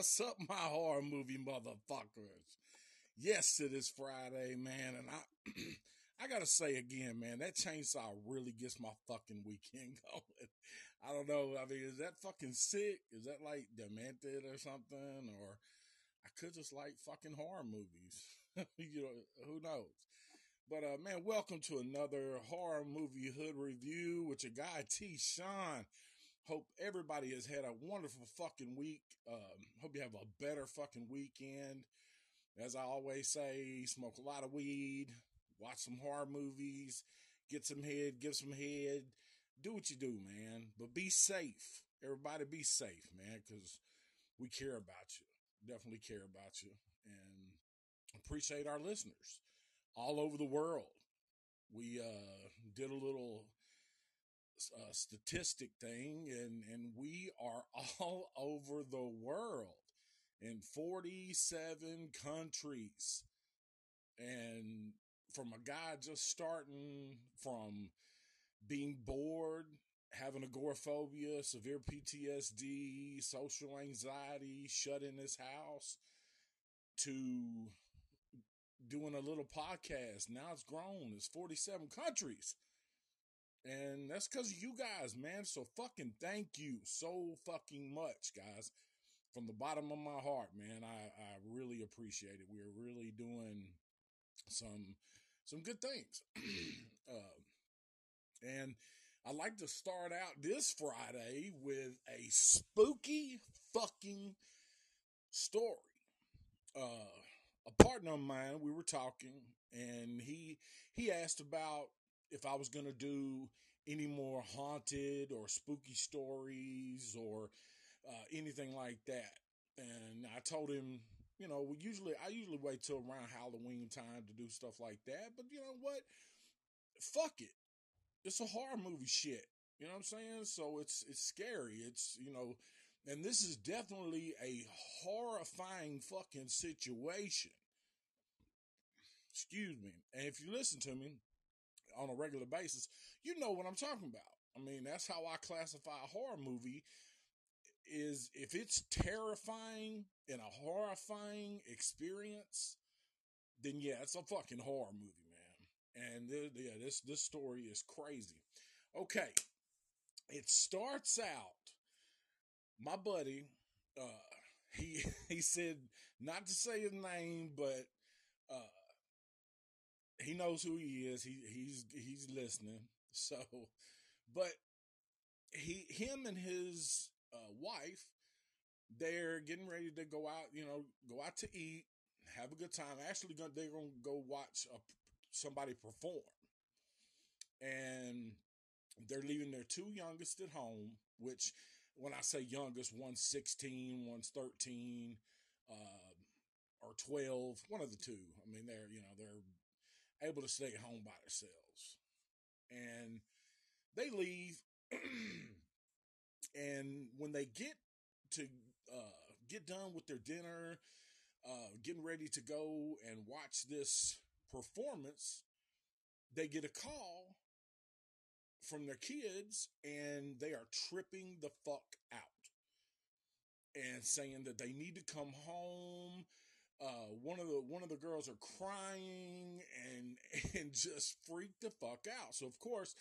What's up, my horror movie motherfuckers? Yes, it is Friday, man, and I I gotta say again, man, that chainsaw really gets my fucking weekend going. I don't know. I mean, is that fucking sick? Is that like demented or something? Or I could just like fucking horror movies. you know, who knows? But uh man, welcome to another horror movie hood review with your guy T Sean. Hope everybody has had a wonderful fucking week. Um, hope you have a better fucking weekend. As I always say, smoke a lot of weed, watch some horror movies, get some head, give some head, do what you do, man. But be safe. Everybody be safe, man, because we care about you. Definitely care about you. And appreciate our listeners all over the world. We uh, did a little uh, statistic thing, and and we are all over the world in 47 countries, and from a guy just starting from being bored, having agoraphobia, severe PTSD, social anxiety, shut in his house, to doing a little podcast. Now it's grown. It's 47 countries. And that's because of you guys, man. So fucking thank you so fucking much, guys. From the bottom of my heart, man. I, I really appreciate it. We're really doing some some good things. uh, and I'd like to start out this Friday with a spooky fucking story. Uh, a partner of mine, we were talking, and he he asked about if I was going to do any more haunted or spooky stories or uh, anything like that. And I told him, you know, usually I usually wait till around Halloween time to do stuff like that. But you know what? Fuck it. It's a horror movie shit. You know what I'm saying? So it's it's scary. It's you know, and this is definitely a horrifying fucking situation. Excuse me. And if you listen to me, on a regular basis, you know what I'm talking about. I mean, that's how I classify a horror movie is if it's terrifying and a horrifying experience, then yeah, it's a fucking horror movie, man. And th- yeah, this this story is crazy. Okay, it starts out. My buddy, uh, he he said not to say his name, but he knows who he is. He he's he's listening. So, but he him and his uh, wife, they're getting ready to go out. You know, go out to eat, have a good time. Actually, they're gonna go watch a, somebody perform, and they're leaving their two youngest at home. Which, when I say youngest, one's sixteen, one's thirteen. Uh, or 12, one of the two. I mean, they're, you know, they're able to stay home by themselves. And they leave. and when they get to uh, get done with their dinner, uh, getting ready to go and watch this performance, they get a call from their kids and they are tripping the fuck out and saying that they need to come home uh, one of the one of the girls are crying and and just freaked the fuck out. So of course,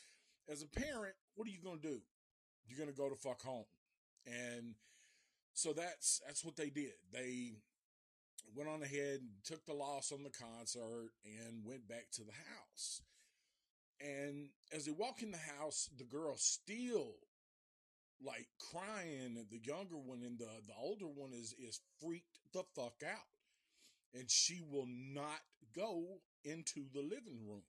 as a parent, what are you gonna do? You're gonna go to fuck home, and so that's that's what they did. They went on ahead took the loss on the concert and went back to the house. And as they walk in the house, the girl still like crying. The younger one and the the older one is is freaked the fuck out and she will not go into the living room.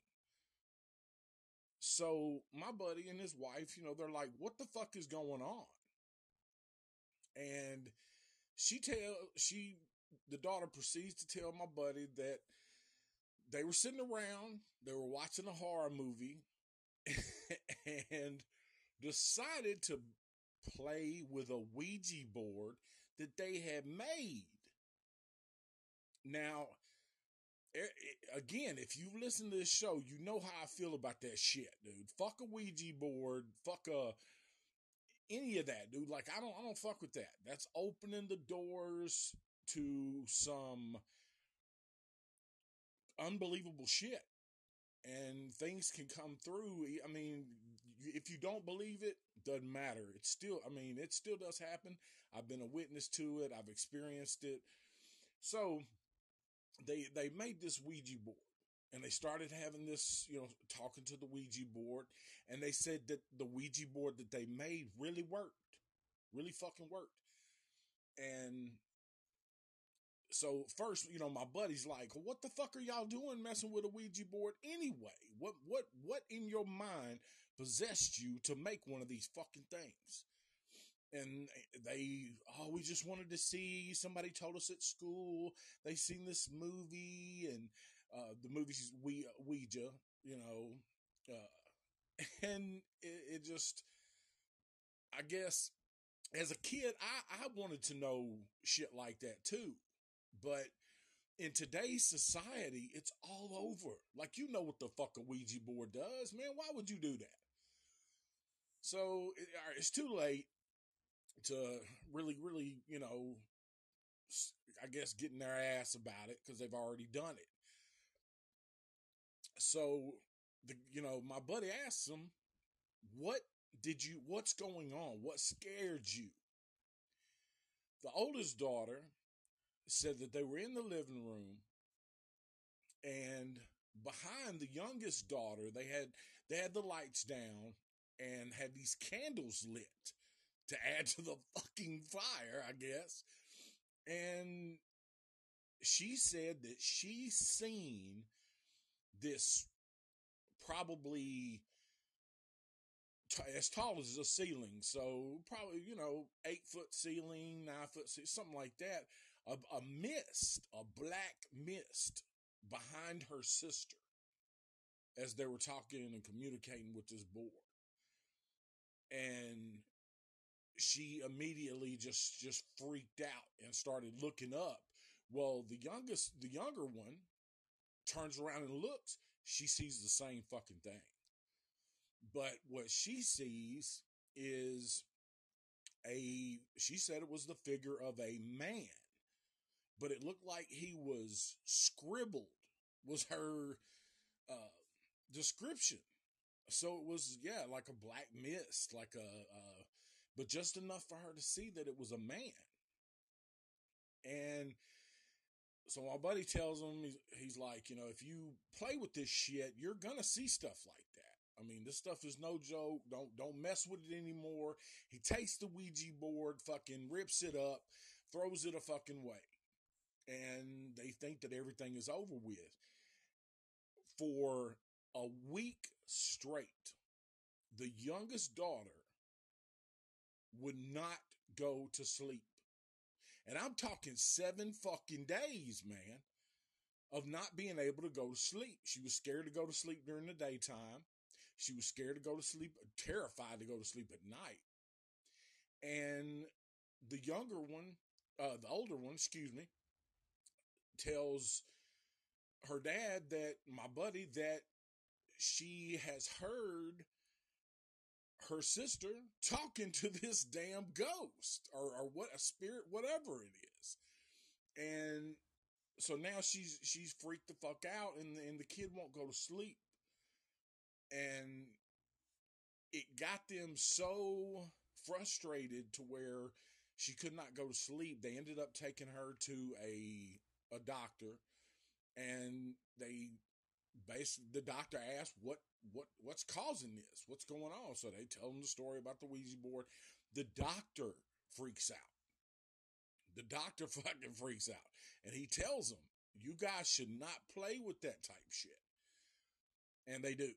So my buddy and his wife, you know, they're like, "What the fuck is going on?" And she tell she the daughter proceeds to tell my buddy that they were sitting around, they were watching a horror movie, and decided to play with a Ouija board that they had made. Now, eh, eh, again, if you listen to this show, you know how I feel about that shit, dude. Fuck a Ouija board. Fuck a any of that, dude. Like I don't I don't fuck with that. That's opening the doors to some unbelievable shit. And things can come through. I mean, if you don't believe it, doesn't matter. It still, I mean, it still does happen. I've been a witness to it. I've experienced it. So they they made this Ouija board and they started having this, you know, talking to the Ouija board, and they said that the Ouija board that they made really worked, really fucking worked. And so first, you know, my buddy's like, "What the fuck are y'all doing messing with a Ouija board anyway? What what what in your mind possessed you to make one of these fucking things?" And they, oh, we just wanted to see. Somebody told us at school they seen this movie, and uh, the movie's we Ouija, you know, uh, and it, it, just, I guess, as a kid, I I wanted to know shit like that too, but in today's society, it's all over. Like you know what the fuck a Ouija board does, man. Why would you do that? So it, it's too late to really, really, you know, I guess getting their ass about it because they've already done it. So, the, you know, my buddy asked him, what did you, what's going on? What scared you? The oldest daughter said that they were in the living room and behind the youngest daughter, they had, they had the lights down and had these candles lit to add to the fucking fire, I guess. And she said that she seen this probably t- as tall as the ceiling. So probably, you know, eight foot ceiling, nine foot ceiling, something like that. A, a mist, a black mist behind her sister as they were talking and communicating with this board. And she immediately just just freaked out and started looking up. Well, the youngest, the younger one, turns around and looks. She sees the same fucking thing, but what she sees is a. She said it was the figure of a man, but it looked like he was scribbled. Was her uh, description? So it was, yeah, like a black mist, like a, a but just enough for her to see that it was a man. And so my buddy tells him, he's, he's like, you know, if you play with this shit, you're gonna see stuff like that. I mean, this stuff is no joke. Don't don't mess with it anymore. He takes the Ouija board, fucking rips it up, throws it a fucking way, and they think that everything is over with. For a week straight, the youngest daughter would not go to sleep. And I'm talking seven fucking days, man, of not being able to go to sleep. She was scared to go to sleep during the daytime. She was scared to go to sleep, terrified to go to sleep at night. And the younger one, uh, the older one, excuse me, tells her dad that my buddy that she has heard her sister talking to this damn ghost or, or what a spirit, whatever it is. And so now she's she's freaked the fuck out and the, and the kid won't go to sleep. And it got them so frustrated to where she could not go to sleep. They ended up taking her to a a doctor and they basically the doctor asked what what what's causing this? What's going on? So they tell him the story about the Ouija board. The doctor freaks out. The doctor fucking freaks out. And he tells them, you guys should not play with that type shit. And they do.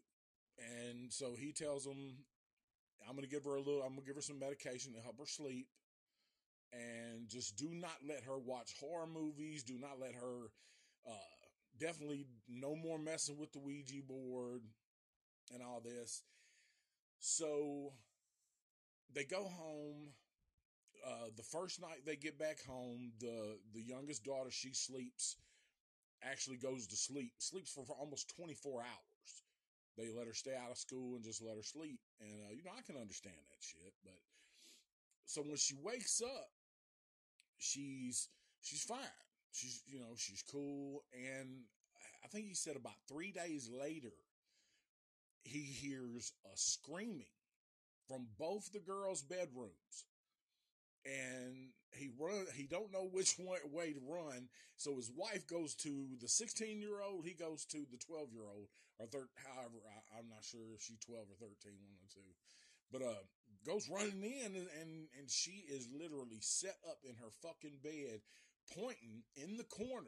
And so he tells them, I'm to give her a little, I'm to give her some medication to help her sleep. And just do not let her watch horror movies. Do not let her, uh, definitely no more messing with the Ouija board and all this. So they go home. Uh, the first night they get back home, the the youngest daughter she sleeps, actually goes to sleep, sleeps for, for almost twenty four hours. They let her stay out of school and just let her sleep, and uh, you know I can understand that shit, but so when she wakes up, she's she's fine. She's you know she's cool, and I think he said about three days later, he hears a screaming from both the girls' bedrooms, and he run. He don't know which way to run, so his wife goes to the 16 year old. He goes to the 12 year old, or thir- however I, am not sure if she's 12 or 13, one or two. But uh, goes running in, and, and and she is literally set up in her fucking bed, pointing in the corner.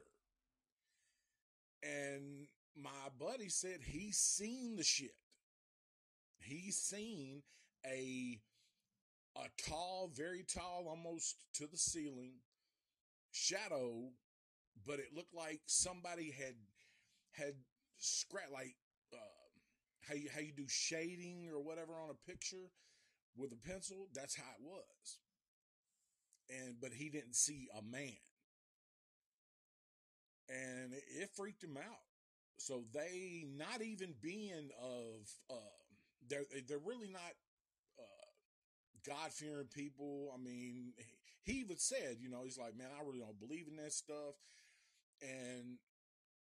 And my buddy said he's seen the shit. He's seen a a tall, very tall, almost to the ceiling shadow, but it looked like somebody had had scratched like uh, how you how you do shading or whatever on a picture with a pencil. That's how it was. And but he didn't see a man, and it, freaked him out. So they not even being of uh, they're they're really not God fearing people. I mean, he even said, you know, he's like, man, I really don't believe in that stuff. And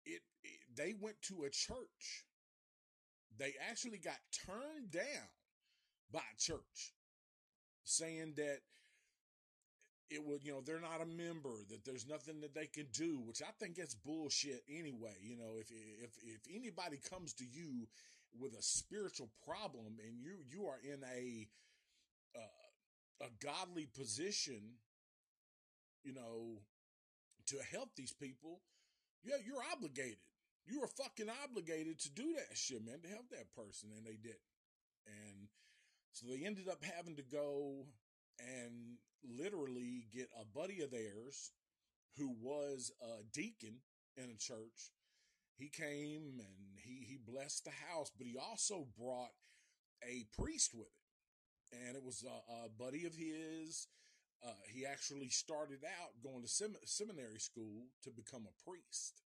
it, it they went to a church. They actually got turned down by church saying that it would, you know, they're not a member, that there's nothing that they can do, which I think that's bullshit anyway. You know, if if if anybody comes to you with a spiritual problem and you you are in a uh, a godly position, you know, to help these people, yeah, you're obligated. You are fucking obligated to do that shit, man, to help that person, and they didn't. And so they ended up having to go and literally get a buddy of theirs who was a deacon in a church. He came and he he blessed the house, but he also brought a priest with him and it was a, a buddy of his. Uh, he actually started out going to sem- seminary school to become a priest,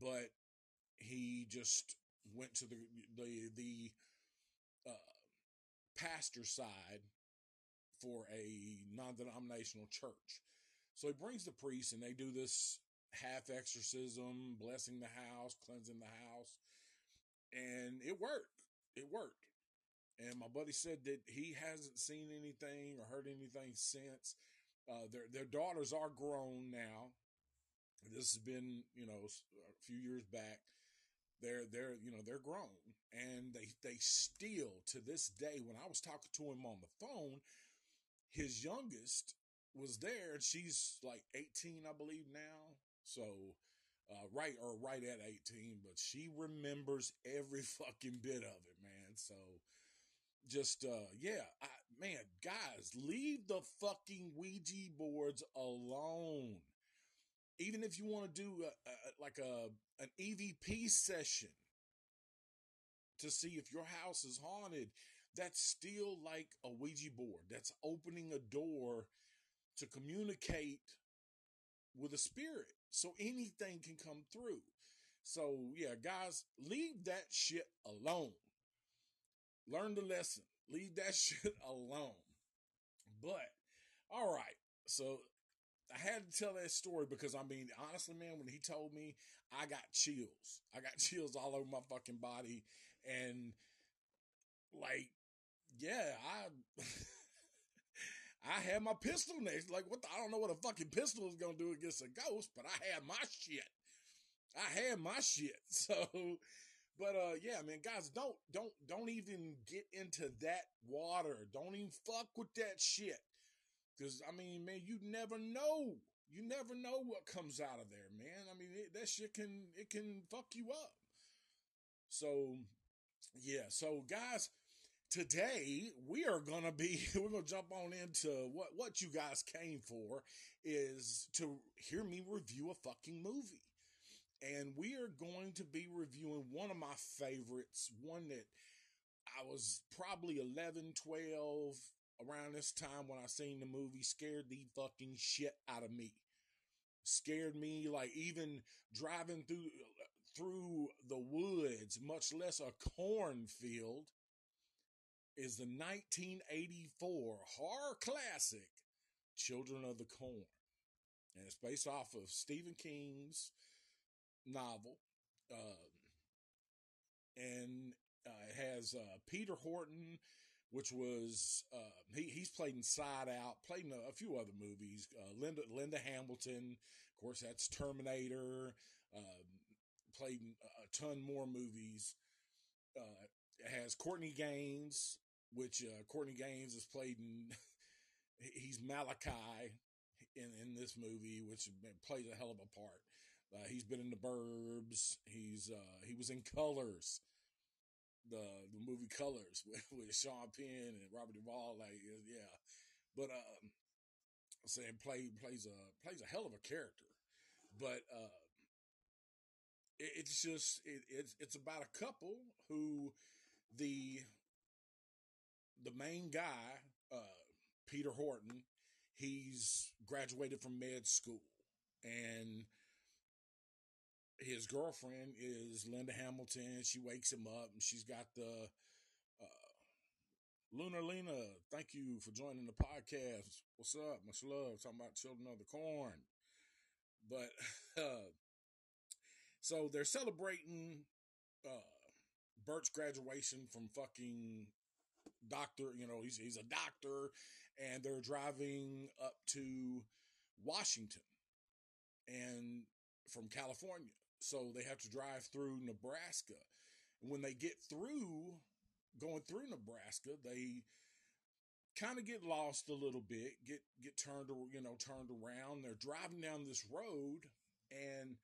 but he just went to the the the uh, pastor side for a non-denominational church. So he brings the priest, and they do this half exorcism, blessing the house, cleansing the house, and it worked. It worked. And my buddy said that he hasn't seen anything or heard anything since. Uh, their their daughters are grown now. This has been you know a few years back. They're they're you know they're grown and they they still to this day when I was talking to him on the phone, his youngest was there she's like 18 I believe now. So uh, right or right at 18, but she remembers every fucking bit of it, man. So just uh yeah I, man guys leave the fucking ouija boards alone even if you want to do a, a, like a an evp session to see if your house is haunted that's still like a ouija board that's opening a door to communicate with a spirit so anything can come through so yeah guys leave that shit alone Learn the lesson. Leave that shit alone. But, all right. So I had to tell that story because I mean, honestly, man, when he told me, I got chills. I got chills all over my fucking body. And like, yeah, I. I had my pistol next. Like, what the, I don't know what a fucking pistol is gonna do against a ghost, but I had my shit. I had my shit. So but uh yeah, man, guys, don't don't don't even get into that water. Don't even fuck with that shit. Cause I mean, man, you never know. You never know what comes out of there, man. I mean, it, that shit can it can fuck you up. So yeah, so guys, today we are gonna be we're gonna jump on into what what you guys came for is to hear me review a fucking movie and we are going to be reviewing one of my favorites, one that I was probably 11, 12 around this time when I seen the movie, scared the fucking shit out of me. Scared me like even driving through through the woods, much less a cornfield. Is the 1984 horror classic Children of the Corn. And it's based off of Stephen King's novel. Uh, and uh, it has uh, Peter Horton, which was uh, he, he's played Inside Out, played in a, a few other movies. Uh, Linda Linda Hamilton, of course, that's Terminator. Um, played in a ton more movies. Has Courtney Gains, which uh, Courtney Gains is played in. he's Malachi in in this movie, which plays a hell of a part. Uh, he's been in the Burbs. He's uh, he was in Colors, the the movie Colors with, with Sean Penn and Robert Duvall. Like yeah, but um, saying play plays a plays a hell of a character, but uh, it, it's just it, it's it's about a couple who the the main guy uh, Peter Horton he's graduated from med school and his girlfriend is Linda Hamilton. She wakes him up and she's got the uh, Lunar Lena. Thank you for joining the podcast. What's up? Much love. Talking about Children of the Corn. But uh, so they're celebrating uh, Bert's graduation from fucking doctor. You know, he's he's a doctor, and they're driving up to Washington and from California. So they have to drive through Nebraska. And when they get through, going through Nebraska, they kind of get lost a little bit, get get turned you know turned around. They're driving down this road, and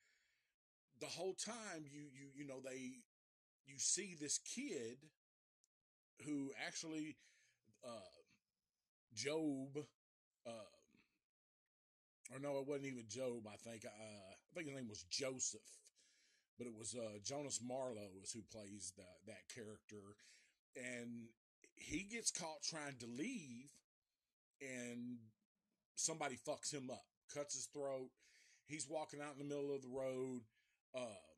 the whole time you you you know they you see this kid who actually uh, Job uh, or no, it wasn't even Job. I think uh, I think his name was Joseph but it was uh, Jonas Marlowe is who plays the, that character, and he gets caught trying to leave, and somebody fucks him up, cuts his throat. He's walking out in the middle of the road. Um,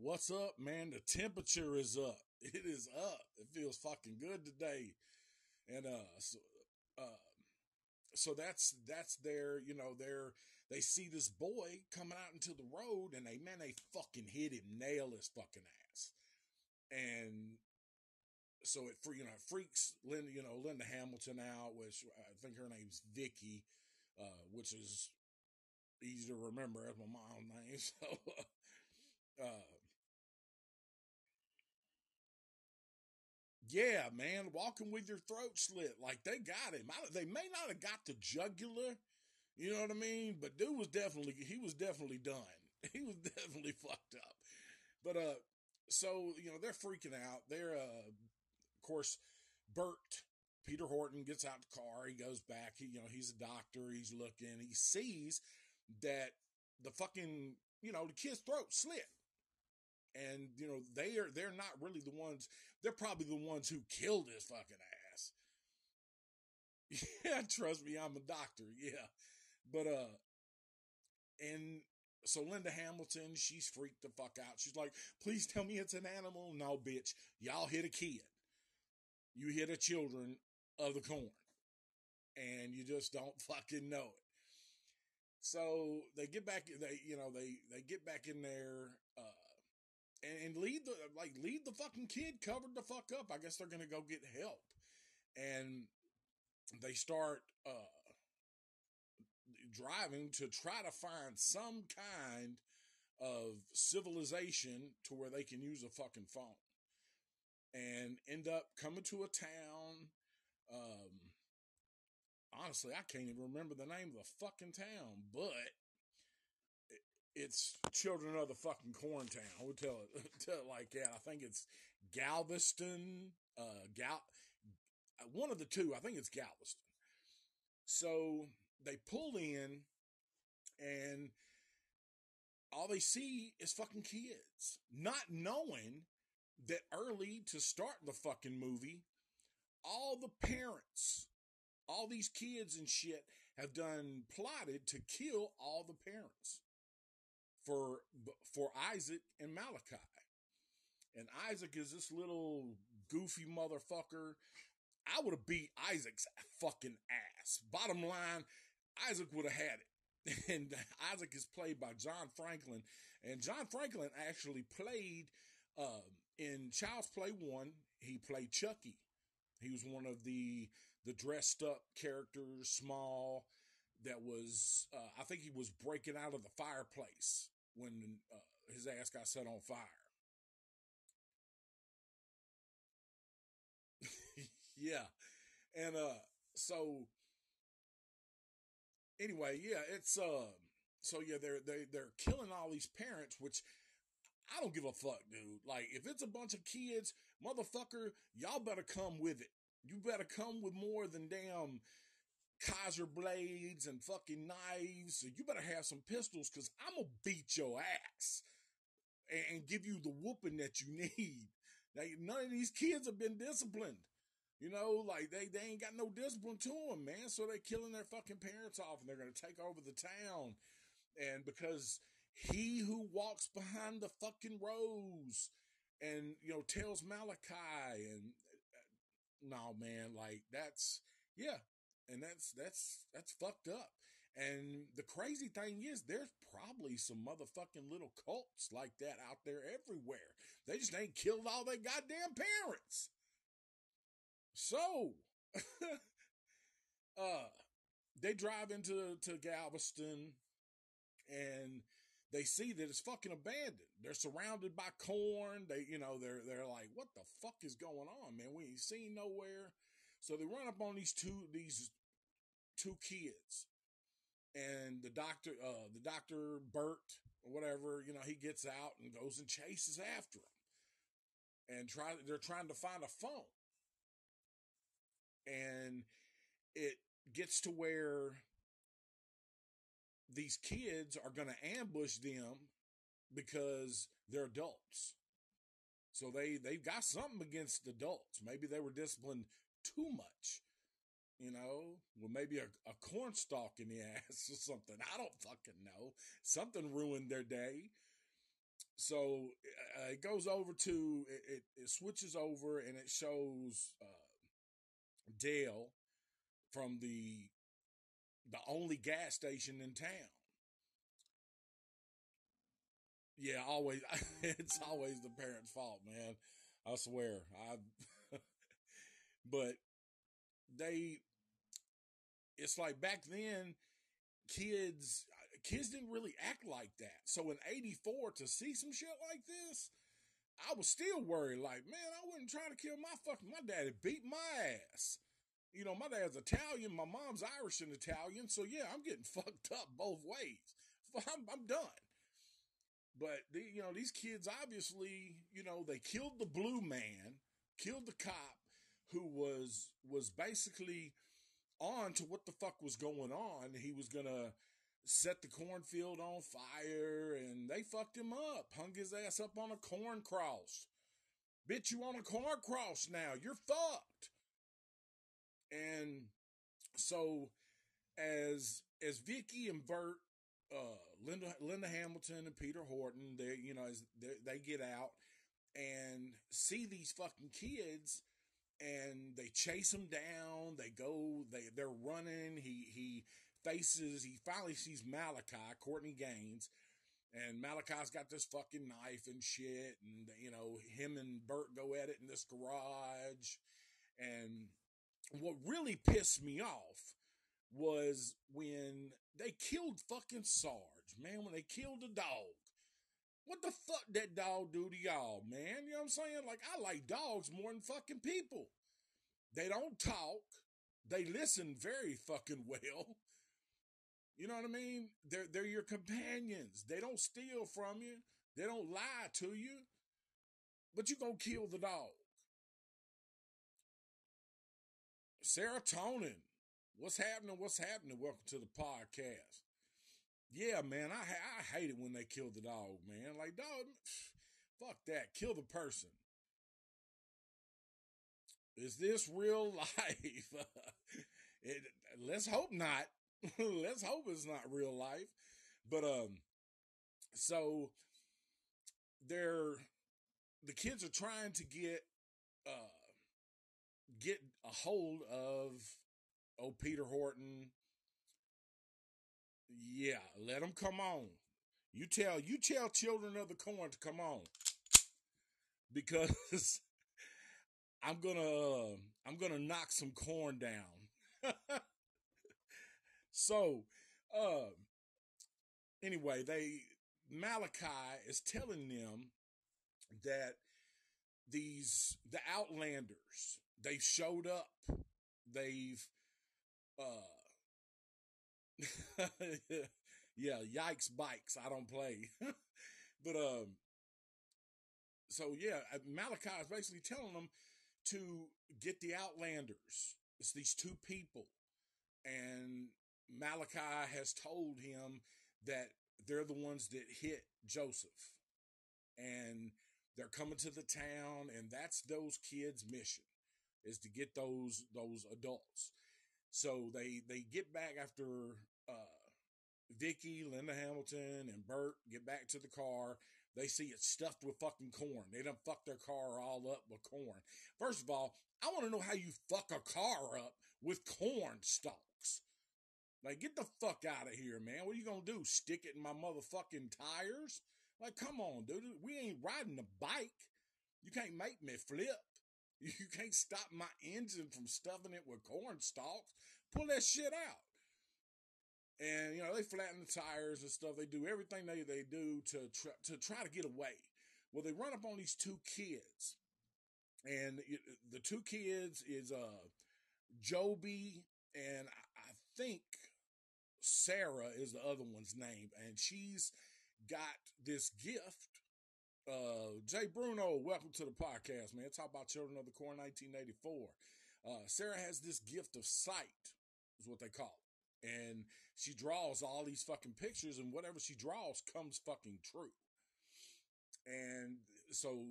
what's up, man? The temperature is up. It is up. It feels fucking good today, and uh, so, uh, so that's that's their you know their they see this boy coming out into the road and they, man, they fucking hit him, nail his fucking ass. And so it, you know, freaks Linda, you know, Linda Hamilton out, which I think her name's Vicky, uh, which is easy to remember as my mom's name. So, uh, yeah, man, walking with your throat slit, like they got him. I, they may not have got the jugular, you know what I mean? But dude was definitely he was definitely done. He was definitely fucked up. But uh so, you know, they're freaking out. They're uh of course Bert Peter Horton gets out the car, he goes back, he you know, he's a doctor, he's looking, he sees that the fucking, you know, the kid's throat slit. And, you know, they are they're not really the ones they're probably the ones who killed his fucking ass. Yeah, trust me, I'm a doctor. Yeah. But uh and so Linda Hamilton, she's freaked the fuck out. She's like, please tell me it's an animal. No, bitch. Y'all hit a kid. You hit a children of the corn. And you just don't fucking know it. So they get back, they, you know, they, they get back in there, and, leave the, like, leave the fucking kid covered the fuck up. I guess they're to go get help. And they start, uh, driving to try to find some kind of civilization to where they can use a fucking phone and end up coming to a town. Um, honestly, I can't even remember the name of the fucking town, but it's Children of the fucking Corn Town. We'll tell it, tell it like that. I think it's Galveston, uh, Gal, one of the two. I think it's Galveston. So they pull in and all they see is fucking kids, not knowing that early to start the fucking movie, all the parents, all these kids and shit have done plotted to kill all the parents for for Isaac and Malachi. and Isaac is this little goofy motherfucker. I would have beat Isaac's fucking ass. Bottom line, Isaac would have had it. And Isaac is played by John Franklin. And John Franklin actually played uh, in Child's Play 1, he played Chucky. He was one of the the dressed up characters, small, that was, uh, I think he was breaking out of the fireplace when uh, his ass got set on fire. yeah. And uh so anyway, yeah, it's uh so yeah, they're they they're killing all these parents, which I don't give a fuck, dude. Like if it's a bunch of kids, motherfucker, y'all better come with it. You better come with more than damn Kaiser blades and fucking knives. So you better have some pistols because I'm gonna beat your ass and, give you the whooping that you need. Now, none of these kids have been disciplined. You know, like they, they ain't got no discipline to them, man. So they're killing their fucking parents off and they're going to take over the town. And because he who walks behind the fucking rose and, you know, tells Malachi and uh, no, man, like that's, yeah. And that's, that's, that's fucked up. And the crazy thing is, there's probably some motherfucking little cults like that out there everywhere. They just ain't killed all their goddamn parents. So, uh, they drive into to Galveston and they see that it's fucking abandoned. They're surrounded by corn. They, you know, they're they're like, what the fuck is going on, man? We ain't seen nowhere. So they run up on these two these two kids. And the doctor, uh, the doctor Bert or whatever, you know, he gets out and goes and chases after him, And try they're trying to find a phone and it gets to where these kids are going to ambush them because they're adults. So they they've got something against adults. Maybe they were disciplined too much. You know, well, maybe a, a corn stalk in the ass or something. I don't fucking know. Something ruined their day. So uh, it goes over to it, it, it, switches over and it shows uh, Dale from the the only gas station in town. Yeah, always it's always the parents' fault, man. I swear. I but they it's like back then kids kids didn't really act like that. So in 84 to see some shit like this, I was still worried, like, man, I wasn't trying to kill my fucking, my daddy beat my ass. You know, my dad's Italian, my mom's Irish and Italian, so yeah, I'm getting fucked up both ways. I'm, I'm done. But, the, you know, these kids obviously, you know, they killed the blue man, killed the cop who was, was basically on to what the fuck was going on. He was gonna set the cornfield on fire and they fucked him up, hung his ass up on a corn cross. Bitch, you on a corn cross now. You're fucked. And so as as Vicky and Bert, uh, Linda Linda Hamilton and Peter Horton, they you know as they, they get out and see these fucking kids and they chase him down. They go, they they're running. He he faces. He finally sees Malachi, Courtney Gains, and Malachi's got this fucking knife and shit. And you know, him and Bert go at it in this garage. And what really pissed me off was when they killed fucking Sarge, man. When they killed the dog. What the fuck that dog do to y'all, man? You know what I'm saying? Like, I like dogs more than fucking people. They don't talk. They listen very fucking well. You know what I mean? They're, they're your companions. They don't steal from you. They don't lie to you. But you gonna kill the dog. Serotonin. What's happening? What's happening? Welcome to the podcast. Yeah, man, I I hate it when they kill the dog, man. Like, dog, fuck that. Kill the person. Is this real life? it, let's hope not. let's hope it's not real life. But um, so they're the kids are trying to get uh get a hold of oh Peter Horton. Yeah, let them come on. You tell you tell children of the corn to come on because I'm gonna uh, I'm gonna knock some corn down. so, uh, anyway, they Malachi is telling them that these the Outlanders they've showed up. They've uh yeah, yikes bikes. I don't play. but um so yeah, uh, Malachi is basically telling them to get the Outlanders. It's these two people. And Malachi has told him that they're the ones that hit Joseph. And they're coming to the town, and that's those kids' mission is to get those those adults. So they they get back after uh Vicky, Linda Hamilton, and Bert get back to the car. They see it stuffed with fucking corn. They done fucked their car all up with corn. First of all, I want to know how you fuck a car up with corn stalks. Like, get the fuck out of here, man. What are you gonna do? Stick it in my motherfucking tires? Like, come on, dude. We ain't riding a bike. You can't make me flip. You can't stop my engine from stuffing it with corn stalks. Pull that shit out. And you know they flatten the tires and stuff. They do everything they they do to try, to try to get away. Well, they run up on these two kids, and it, the two kids is uh Joby and I think Sarah is the other one's name, and she's got this gift. Uh, Jay Bruno, welcome to the podcast, man. Talk about Children of the Corn 1984. Uh, Sarah has this gift of sight, is what they call it and she draws all these fucking pictures and whatever she draws comes fucking true. And so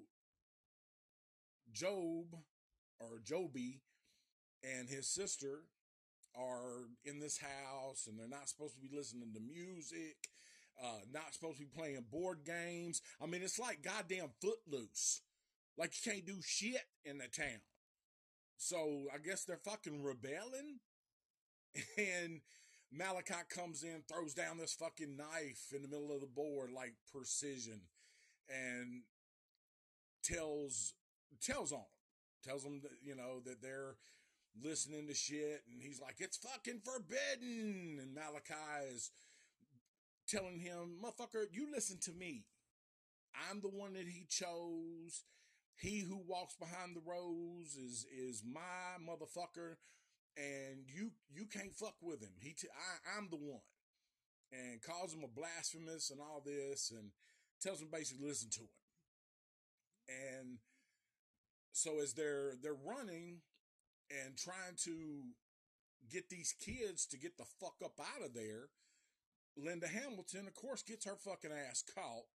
Job or Joby and his sister are in this house and they're not supposed to be listening to music, uh, not supposed to be playing board games. I mean, it's like goddamn footloose. Like you can't do shit in the town. So I guess they're fucking rebelling and Malachi comes in, throws down this fucking knife in the middle of the board, like precision, and tells tells on them, tells him that you know that they're listening to shit, and he's like, "It's fucking forbidden," and Malachi is telling him, "Motherfucker, you listen to me. I'm the one that he chose." He who walks behind the rose is is my motherfucker and you you can't fuck with him. He t- I, I'm the one, and calls him a blasphemous and all this, and tells him basically listen to him. And so as they're they're running and trying to get these kids to get the fuck up out of there, Linda Hamilton, of course, gets her fucking ass caught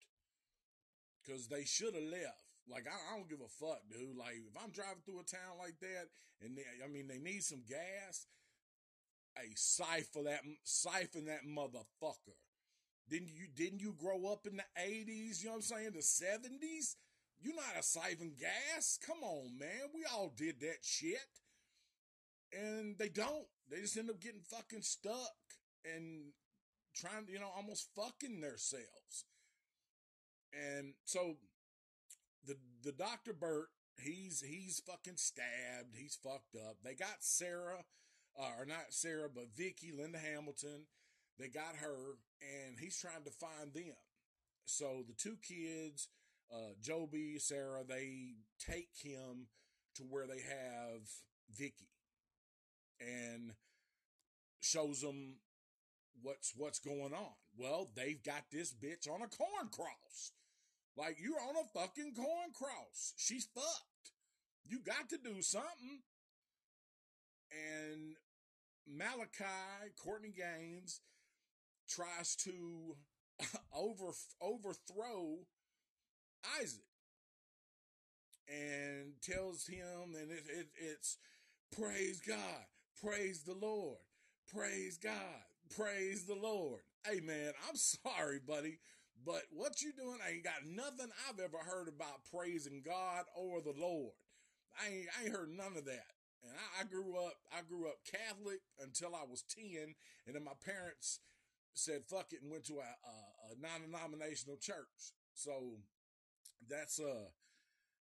because they should have left. Like I, I, don't give a fuck, dude. Like if I'm driving through a town like that, and they, I mean they need some gas, a siphon that siphon that motherfucker. Didn't you didn't you grow up in the eighties? You know what I'm saying? The seventies. You how to siphon gas? Come on, man. We all did that shit. And they don't. They just end up getting fucking stuck and trying, you know, almost fucking themselves. And so the Dr. Bert, he's he's fucking stabbed. He's fucked up. They got Sarah, uh, or not Sarah, but Vicky, Linda Hamilton. They got her, and he's trying to find them. So the two kids, uh, Joby, Sarah, they take him to where they have Vicky, and shows them what's what's going on. Well, they've got this bitch on a corn cross. Like you're on a fucking corn cross. She's fucked. You got to do something. And Malachi, Courtney Gains, tries to over overthrow Isaac and tells him, and it, it, it's praise God, praise the Lord, praise God, praise the Lord. Hey man, I'm sorry, buddy But what you doing ain't got nothing I've ever heard about praising God or the Lord. I ain't, I ain't heard none of that. And I, I grew up, I grew up Catholic until I was 10. And then my parents said, fuck it, and went to a, a, a non-denominational church. So that's, uh,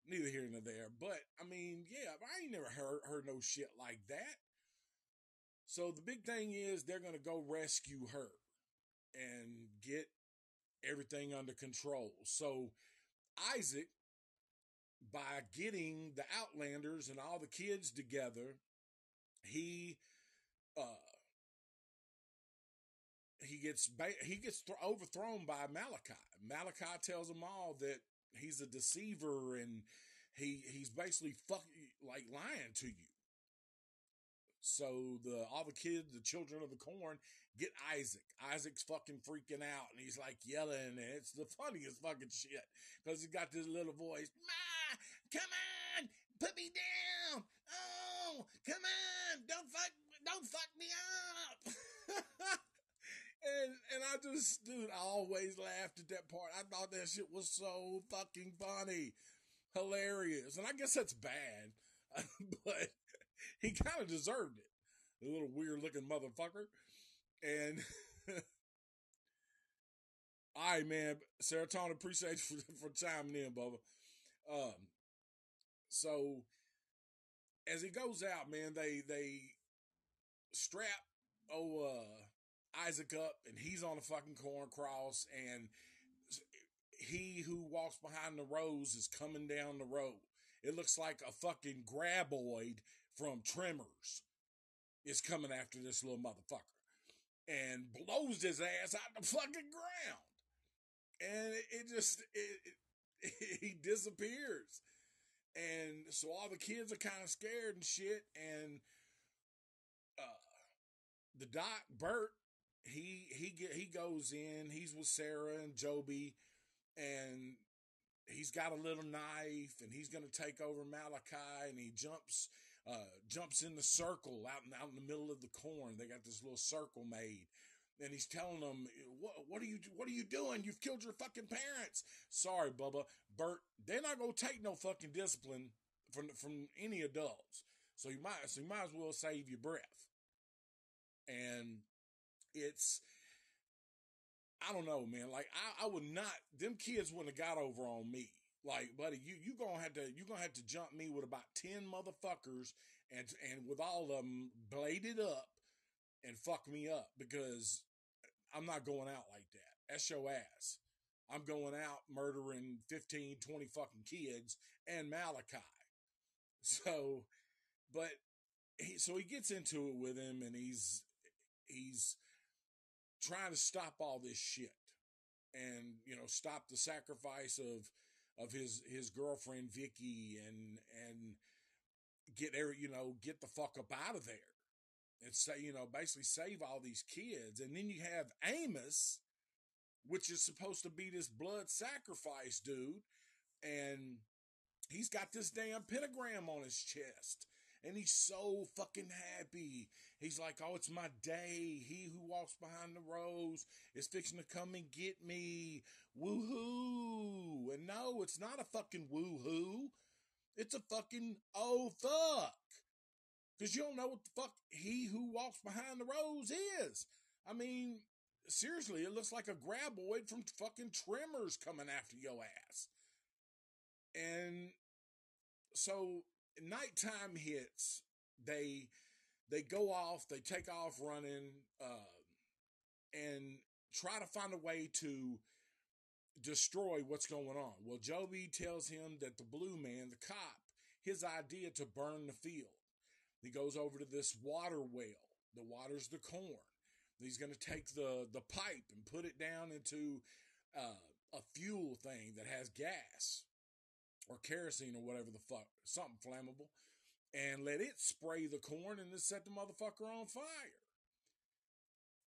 neither here nor there. But I mean, yeah, I ain't never heard, heard no shit like that. So the big thing is they're going to go rescue her and get everything under control. So Isaac, by getting the Outlanders and all the kids together, he uh he gets he gets th- overthrown by Malachi. Malachi tells them all that he's a deceiver and he he's basically fucking like lying to you. So the all the kids, the children of the corn, get Isaac. Isaac's fucking freaking out and he's like yelling and it's the funniest fucking shit because he's got this little voice. Ma, come on, put me down. Oh, come on, don't fuck, don't fuck me up. and and I just, dude, I always laughed at that part. I thought that shit was so fucking funny, hilarious, and I guess that's bad, but he kind of deserved it. The little weird looking motherfucker. And all right, man. Serotonin, appreciate for, for chiming in, Bubba. Um, so as he goes out, man, they they strap oh uh Isaac up and he's on a fucking corn cross and he who walks behind the rows is coming down the road. It looks like a fucking graboid from Tremors is coming after this little motherfucker and blows his ass out the fucking ground. And it, it just, it, it, he disappears. And so all the kids are kind of scared and shit. And, uh, the doc, Burt, he, he get, he goes in, he's with Sarah and Joby and he's got a little knife and he's to take over Malachi and he jumps uh, jumps in the circle out in, out in the middle of the corn. They got this little circle made. And he's telling them, what, what are you, what are you doing? You've killed your fucking parents. Sorry, Bubba. Burt, they're not going to take no fucking discipline from, from any adults. So you might, so you might as well save your breath. And it's, I don't know, man. Like I, I would not, them kids wouldn't have got over on me. Like, buddy, you you gonna have to you gonna have to jump me with about ten motherfuckers and and with all of them bladed up and fuck me up because I'm not going out like that. That's your ass. I'm going out murdering 15, 20 fucking kids and Malachi. So, but he, so he gets into it with him and he's, he's trying to stop all this shit and, you know, stop the sacrifice of, of his his girlfriend Vicky and and get there, you know, get the fuck up out of there and say, you know, basically save all these kids. And then you have Amos, which is supposed to be this blood sacrifice dude, and he's got this damn pentagram on his chest. And he's so fucking happy. He's like, oh, it's my day. He who walks behind the rows is fixing to come and get me. Woohoo. And no, it's not a fucking woohoo. It's a fucking oh fuck. Cause you don't know what the fuck he who walks behind the rows is. I mean, seriously, it looks like a graboid from fucking Tremors coming after your ass. And so nighttime hits, they they go off, they take off running, uh, and try to find a way to destroy what's going on. Well, Joby tells him that the blue man, the cop, his idea to burn the field. He goes over to this water well. The water's the corn. He's going to take the the pipe and put it down into uh, a fuel thing that has gas or kerosene or whatever the fuck, something flammable, and let it spray the corn and then set the motherfucker on fire.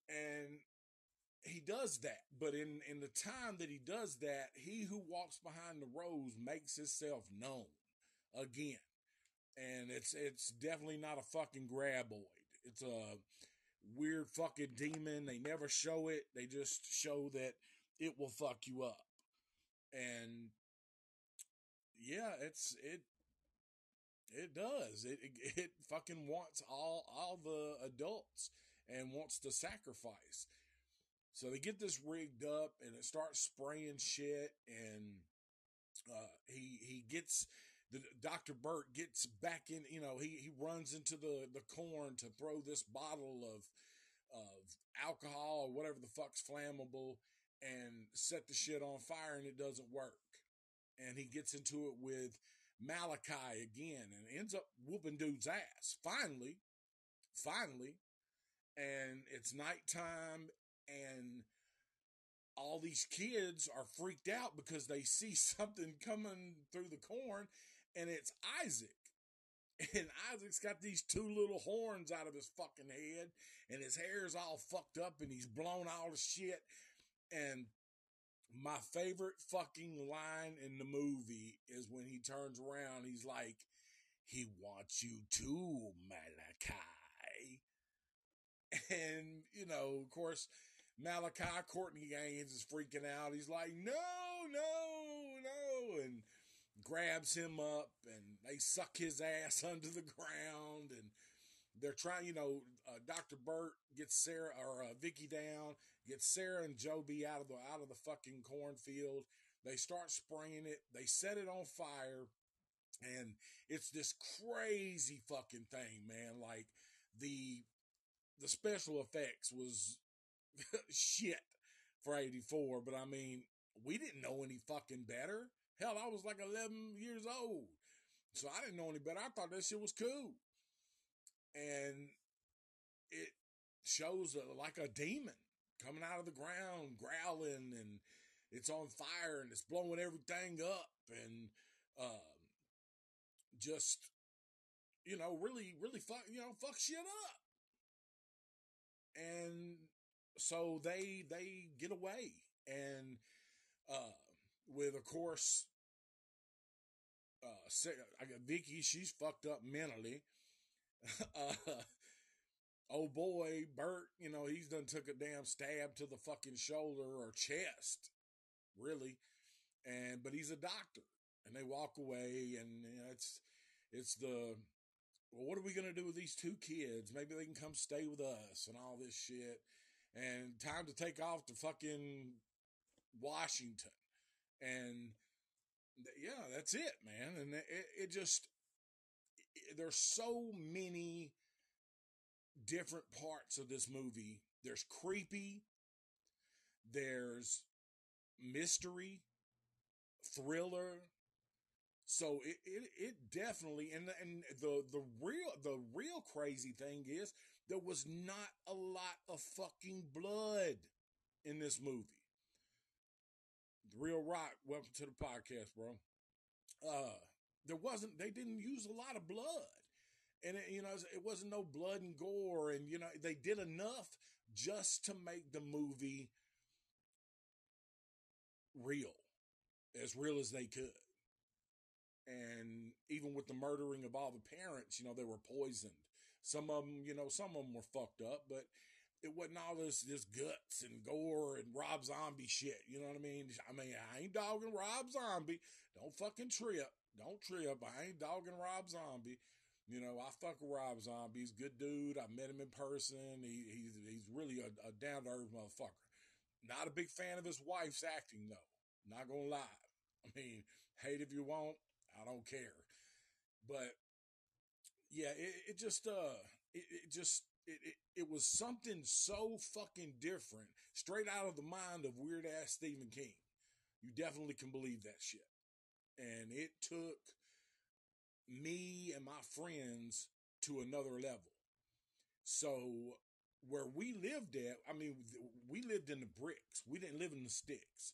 And he does that, but in in the time that he does that, he who walks behind the rows makes himself known again. And it's it's definitely not a fucking graboid. It's a weird fucking demon. They never show it. They just show that it will fuck you up. And yeah, it's it it does. It, it, it fucking wants all all the adults and wants to sacrifice. So they get this rigged up and it starts spraying shit and uh, he he gets the Dr. Burt gets back in, you know, he he runs into the the corn to throw this bottle of of alcohol or whatever the fuck's flammable and set the shit on fire and it doesn't work. And he gets into it with Malachi again and ends up whooping dude's ass. Finally, finally, and it's nighttime and all these kids are freaked out because they see something coming through the corn and it's Isaac. And Isaac's got these two little horns out of his fucking head and his hair's all fucked up and he's blown all the shit. And my favorite fucking line in the movie is when he turns around, he's like, he wants you too, Malachi. And, you know, of course, Malachi Courtney Gains is freaking out. He's like, no, no, no. And grabs him up and they suck his ass under the ground. They're trying, you know, uh, Dr. Burt gets Sarah or uh, Vicky down, gets Sarah and Joby out of the, out of the fucking cornfield. They start spraying it. They set it on fire. And it's this crazy fucking thing, man. Like the, the special effects was shit for 84, but I mean, we didn't know any fucking better. Hell, I was like 11 years old. So I didn't know any better. I thought that shit was cool. And it shows a, like a demon coming out of the ground, growling, and it's on fire and it's blowing everything up and um, just, you know, really, really fuck, you know, fuck shit up. And so they they get away and uh with of course uh I got Vicky she's fucked up mentally uh oh boy Burt you know he's done took a damn stab to the fucking shoulder or chest really and but he's a doctor and they walk away and you know, it's it's the well, what are we going to do with these two kids? Maybe they can come stay with us and all this shit and time to take off to fucking Washington. And yeah, that's it, man. And it, it just, there's so many different parts of this movie. There's creepy, there's mystery, thriller. So it, it, it definitely, and, and the, the real, the real crazy thing is there was not a lot of fucking blood in this movie. The Real Rock, welcome to the podcast, bro. Uh, there wasn't, they didn't use a lot of blood. And it, you know, it wasn't no blood and gore. And, you know, they did enough just to make the movie real, as real as they could. And even with the murdering of all the parents, you know, they were poisoned some of them, you know, some of them were fucked up, but it wasn't all this this guts and gore and Rob Zombie shit. You know what I mean? I mean, I ain't dogging Rob Zombie. Don't fucking trip. Don't trip. I ain't dogging Rob Zombie. You know, I fuck with Rob Zombie. He's a good dude. I met him in person. He, he's he's really a, a down to earth motherfucker. Not a big fan of his wife's acting though. Not gonna lie. I mean, hate if you want. I don't care. But yeah, it, it just uh, it, it just it, it, it was something so fucking different, straight out of the mind of weird ass Stephen King. You definitely can believe that shit. And it took me and my friends to another level. So where we lived at, I mean, we lived in the bricks. We didn't live in the sticks.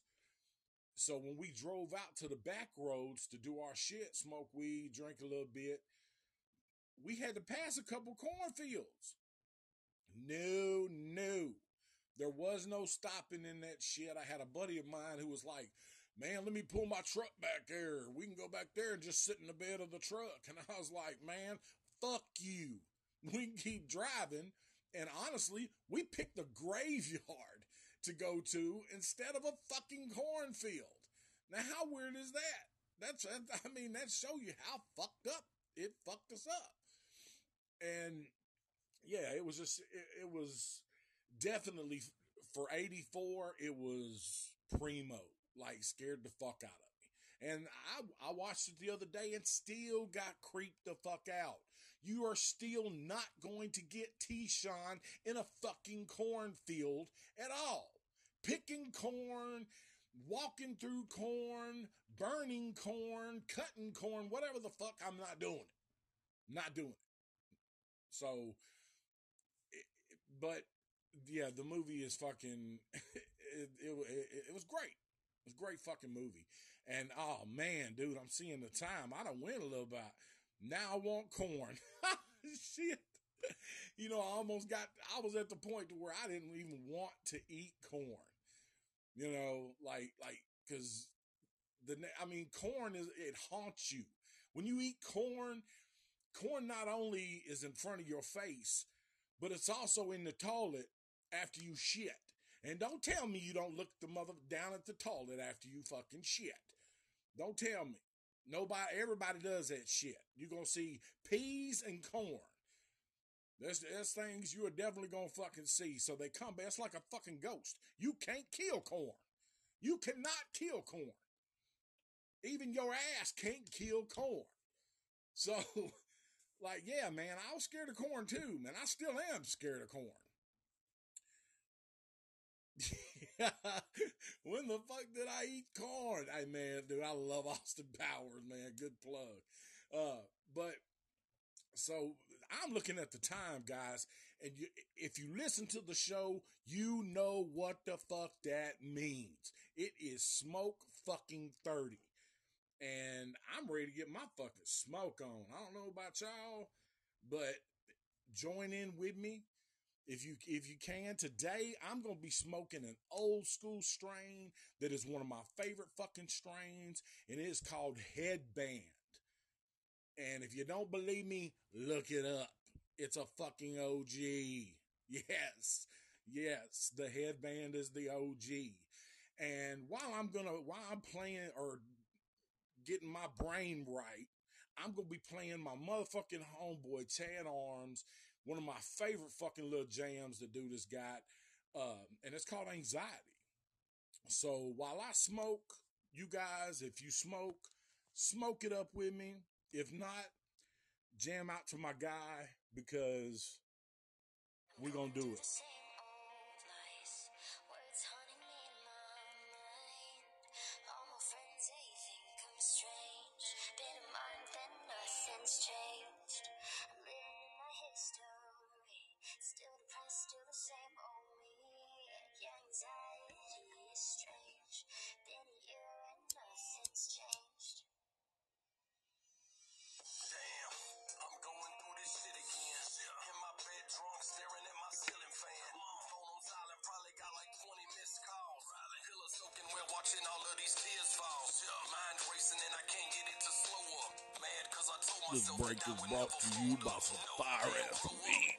So when we drove out to the back roads to do our shit, smoke weed, drink a little bit, we had to pass a couple cornfields. No, no. There was no stopping in that shit. I had a buddy of mine who was like, man, let me pull my truck back there. We can go back there and just sit in the bed of the truck. And I was like, man, fuck you. We can keep driving. And honestly, we picked the graveyard. to go to instead of a fucking cornfield. Now, how weird is that? That's, I mean, that show you how fucked up it fucked us up. And yeah, it was just, it, it was definitely for 84, it was primo, like scared the fuck out of me. And I, I watched it the other day and still got creeped the fuck out. You are still not going to get T-Sean in a fucking cornfield at all. Picking corn, walking through corn, burning corn, cutting corn, whatever the fuck, I'm not doing it. Not doing it. So, but yeah, the movie is fucking, it, it, it, it was great. It was a great fucking movie. And oh man, dude, I'm seeing the time. I don't win a little bit. Now I want corn. Shit. You know, I almost got, I was at the point to where I didn't even want to eat corn. You know, like, like, cause the, I mean, corn is, it haunts you. When you eat corn, corn not only is in front of your face, but it's also in the toilet after you shit. And don't tell me you don't look the mother down at the toilet after you fucking shit. Don't tell me. Nobody, everybody does that shit. You're gonna see peas and corn. There's, there's things you are definitely gonna fucking see. So they come back. It's like a fucking ghost. You can't kill corn. You cannot kill corn. Even your ass can't kill corn. So, like, yeah, man, I was scared of corn too, man. I still am scared of corn. when the fuck did I eat corn? Hey man, dude, I love Austin Powers, man. Good plug. Uh, but so I'm looking at the time, guys, and you, if you listen to the show, you know what the fuck that means. It is smoke fucking 30. And I'm ready to get my fucking smoke on. I don't know about y'all, but join in with me if you if you can today i'm to be smoking an old school strain that is one of my favorite fucking strains and it is called headband. And if you don't believe me look it up. It's a fucking og yes yes the headband is the og and while i'm gonna while i'm playing or getting my brain right i'm gonna be playing my motherfucking homeboy tan arms one of my favorite fucking little jams the dude has got, uh, and it's called Anxiety. So while I smoke, you guys, if you smoke, smoke it up with me. If not, jam out to my guy because we're going to do it. Is brought to you by some fire ass.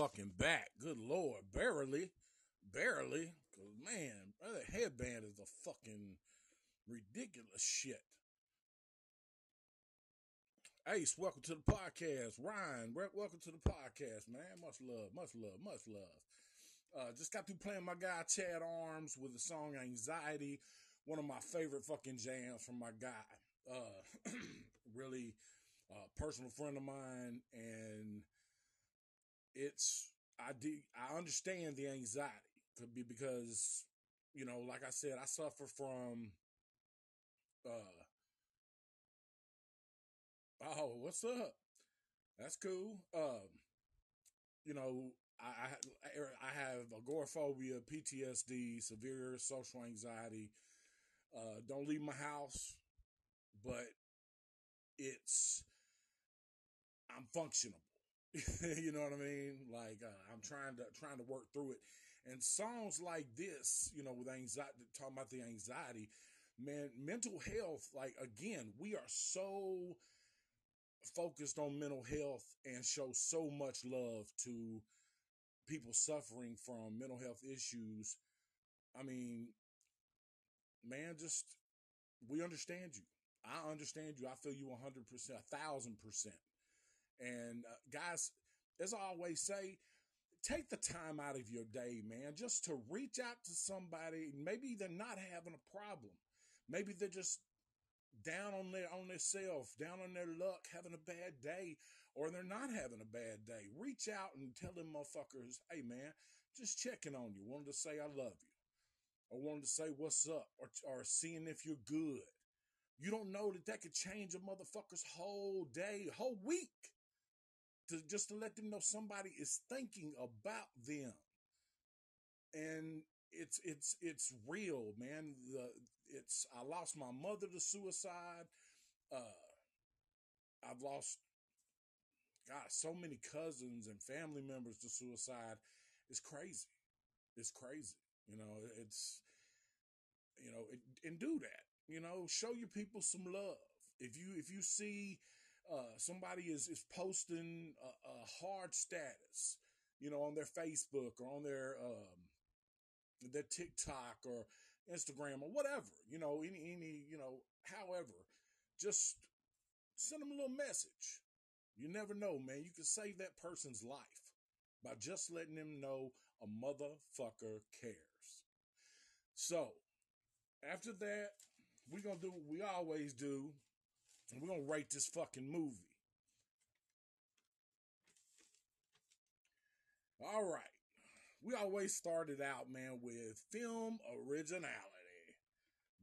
Fucking back. Good lord, barely, barely. Cause man, that headband is a fucking ridiculous shit. Ace, welcome to the podcast. Ryan, welcome to the podcast, man. Much love, much love, much love. Uh, just got through playing my guy Chad Arms with the song Anxiety, one of my favorite fucking jams from my guy. Uh, really uh, personal friend of mine, and it's I do I understand the anxiety could be because you know, like I said, I suffer from uh oh, what's up? That's cool. Um, you know, I, I, I have agoraphobia, PTSD, severe social anxiety. Uh, don't leave my house, but it's I'm functional. you know what I mean? Like uh, I'm trying to trying to work through it. And songs like this, you know, with anxiety, talking about the anxiety, man, mental health. Like again, we are so focused on mental health and show so much love to people suffering from mental health issues. I mean, man, just we understand you. I understand you. I feel you 100%, a thousand percent. And uh, guys, as I always say, take the time out of your day, man, just to reach out to somebody. Maybe they're not having a problem. Maybe they're just down on their on themselves, down on their luck, having a bad day, or they're not having a bad day. Reach out and tell them motherfuckers, hey man, just checking on you. Wanted to say I love you. Or wanted to say what's up, or or seeing if you're good. You don't know that that could change a motherfucker's whole day, whole week. To just to let them know somebody is thinking about them. And it's it's it's real, man. The it's I lost my mother to suicide. Uh, I've lost, God, so many cousins and family members to suicide. It's crazy. It's crazy. You know, it's you know, it, and do that. You know, show your people some love. If you if you see uh, somebody is is posting a, a, hard status, you know, on their Facebook or on their um, their TikTok or Instagram or whatever, you know, any, any, you know, however, just send them a little message. You never know, man. You can save that person's life by just letting them know a motherfucker cares. So, after that, we're going to do what we always do, and we're going to write this fucking movie. All right we always started out, man, with film originality.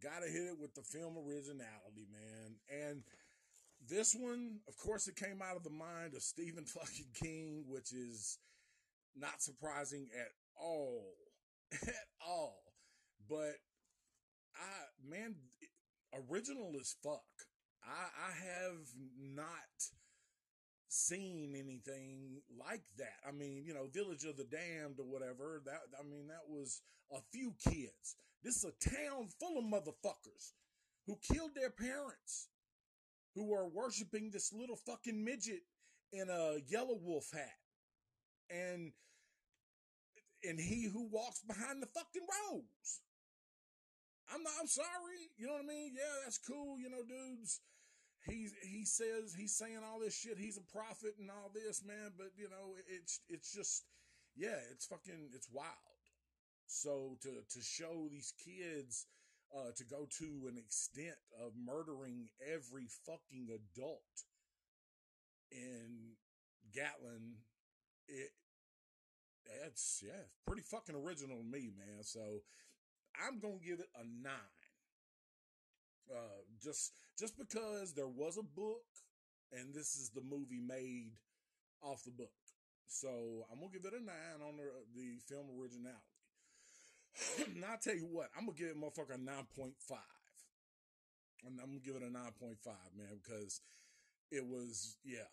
Gotta hit it with the film originality, man. And this one, of course, it came out of the mind of Stephen fucking King, which is not surprising at all. at all. But I, man, original as fuck. I, I have not seen anything like that. I mean, you know, Village of the Damned or whatever. That I mean, that was a few kids. This is a town full of motherfuckers who killed their parents, who are worshiping this little fucking midget in a yellow wolf hat, and and he who walks behind the fucking rows. I'm not. I'm sorry. You know what I mean? Yeah, that's cool. You know, dudes he's he says he's saying all this shit. He's a prophet and all this, man. But you know, it's it's just yeah, it's fucking it's wild. So to to show these kids uh, to go to an extent of murdering every fucking adult in Gatlin, it it's yeah, pretty fucking original to me, man. So I'm gonna give it a nine. Uh, just just because there was a book and this is the movie made off the book. So I'm gonna give it a nine on the, the film originality. now I tell you what, I'm gonna give it motherfucker a nine point five. And I'm gonna give it a nine point five, man, because it was yeah,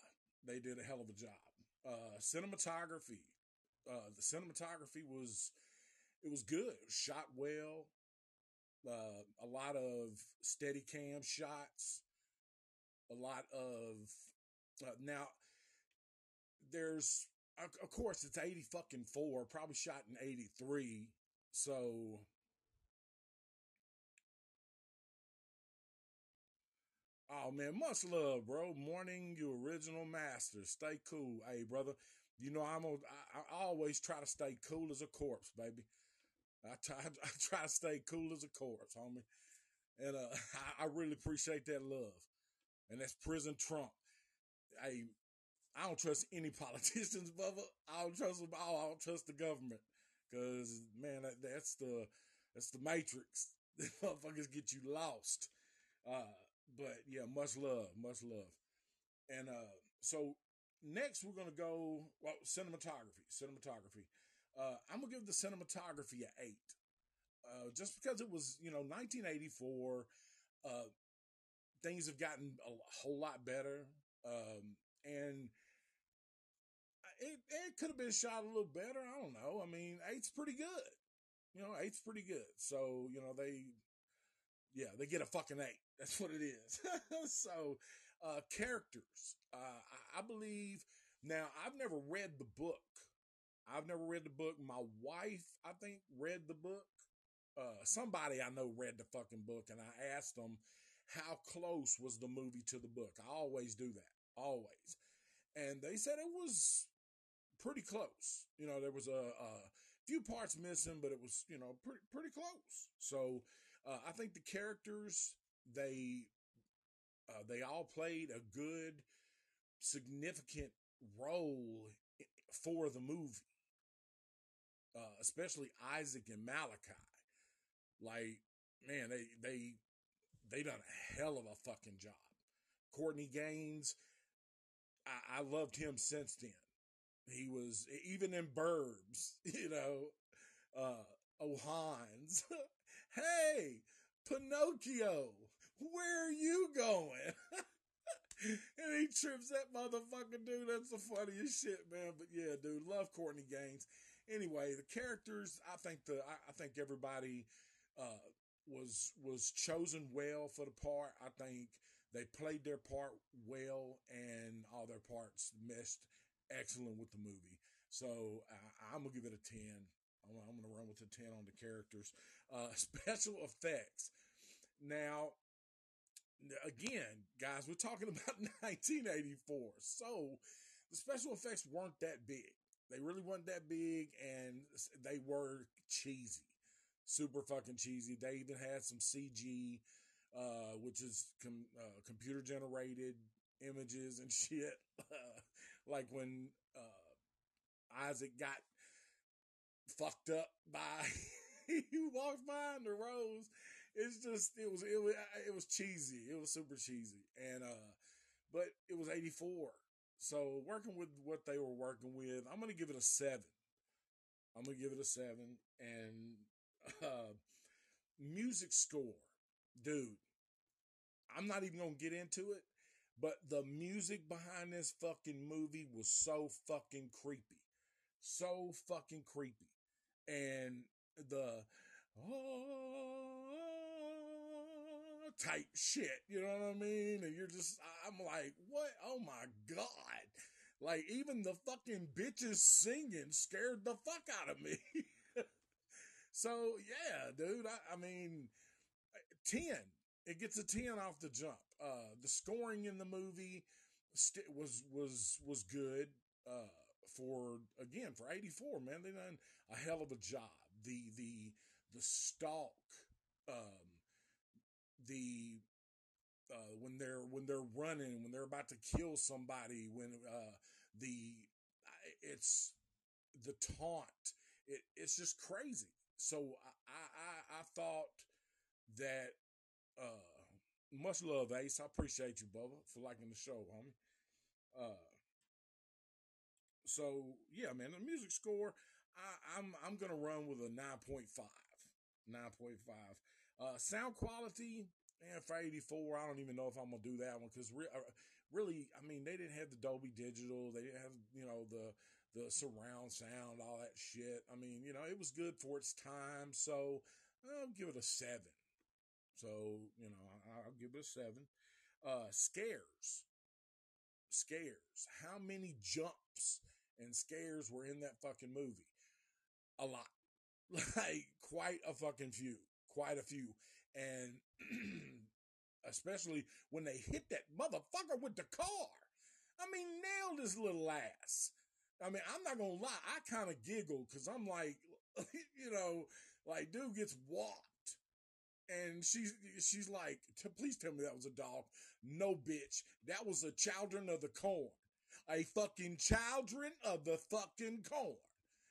they did a hell of a job. Uh, cinematography, uh, the cinematography was it was good. It was shot well uh, a lot of steady cam shots, a lot of uh, now there's of course it's 80 fucking 4 probably shot in 83 so Oh man, much love, bro. Morning, you original master. Stay cool, hey brother. You know I'm a, I, I always try to stay cool as a corpse, baby. I try I try to stay cool as a corpse, homie. And uh, I, I really appreciate that love. And that's prison Trump. Hey, I don't trust any politicians, brother. I don't trust them. I don't trust the government because man, that, that's the that's the matrix. The motherfuckers get you lost. Uh, but yeah, much love, much love. And uh, so next we're gonna go well cinematography, cinematography. Uh, I'm gonna give the cinematography an eight, uh, just because it was you know 1984. Uh, things have gotten a whole lot better, um, and it it could have been shot a little better. I don't know. I mean, eight's pretty good. You know, eight's pretty good. So you know they yeah, they get a fucking eight. That's what it is. so, uh, characters. Uh, I, I believe now I've never read the book. I've never read the book. My wife, I think, read the book. Uh, somebody I know read the fucking book, and I asked them how close was the movie to the book. I always do that, always, and they said it was pretty close. You know, there was a, a few parts missing, but it was you know pretty pretty close. So uh, I think the characters they uh, they all played a good, significant role for the movie. Uh, especially Isaac and Malachi. Like, man, they they they done a hell of a fucking job. Courtney Gains, I, I loved him since then. He was even in Burbs, you know, uh, O'Hines. hey, Pinocchio, where are you going? and he trips that motherfucking dude. That's the funniest shit, man. But yeah, dude, love Courtney Gains. Anyway, the characters, I think the I, I think everybody uh, was was chosen well for the part. I think they played their part well, and all their parts meshed excellent with the movie. So I'm gonna give it a ten. I'm, I'm gonna run with a ten on the characters. Uh, special effects. Now, again, guys, we're talking about 1984. So the special effects weren't that big. They really weren't that big and they were cheesy. Super fucking cheesy. They even had some CG, uh, which is com- uh, computer generated images and shit. like when uh, Isaac got fucked up by he walked by in the rose it's just it was it was it was cheesy. It was super cheesy, and uh, but it was eighty four. So working with what they were working with, I'm gonna give it a seven. I'm gonna give it a seven, and uh, music score, dude. I'm not even gonna get into it, but the music behind this fucking movie was so fucking creepy, so fucking creepy, and the oh type shit. You know what I mean? And you're just, I'm like, what? Oh my God. Like, even the fucking bitches singing scared the fuck out of me. so, yeah, dude, I, I, mean, 10. It gets a 10 off the jump. Uh, the scoring in the movie st- was, was, was good. Uh, for again for 84 man they done a hell of a job the the the stalk um the uh, when they're when they're running, when they're about to kill somebody, when uh, the it's the taunt, it, it's just crazy. So I, I I thought that uh, much love, Ace. I appreciate you, Bubba, for liking the show, homie. Uh, so yeah, man, the music score, I, I'm I'm gonna run with a nine point five. Nine point five. Uh, sound quality, and for 84, I don't even know if I'm gonna do that one because re- uh, really, I mean, they didn't have the Dolby Digital, they didn't have you know the the surround sound, all that shit. I mean, you know, it was good for its time, so I'll give it a seven. So you know, I'll give it a seven. Uh, scares, scares. How many jumps and scares were in that fucking movie? A lot. like quite a fucking few, quite a few, and especially when they hit that motherfucker with the car. I mean, nailed his little ass. I mean, I'm not gonna lie, I kind of giggled because I'm like, you know, like dude gets walked. And she's she's like, please tell me that was a dog. No, bitch, that was a children of the corn. A fucking children of the fucking corn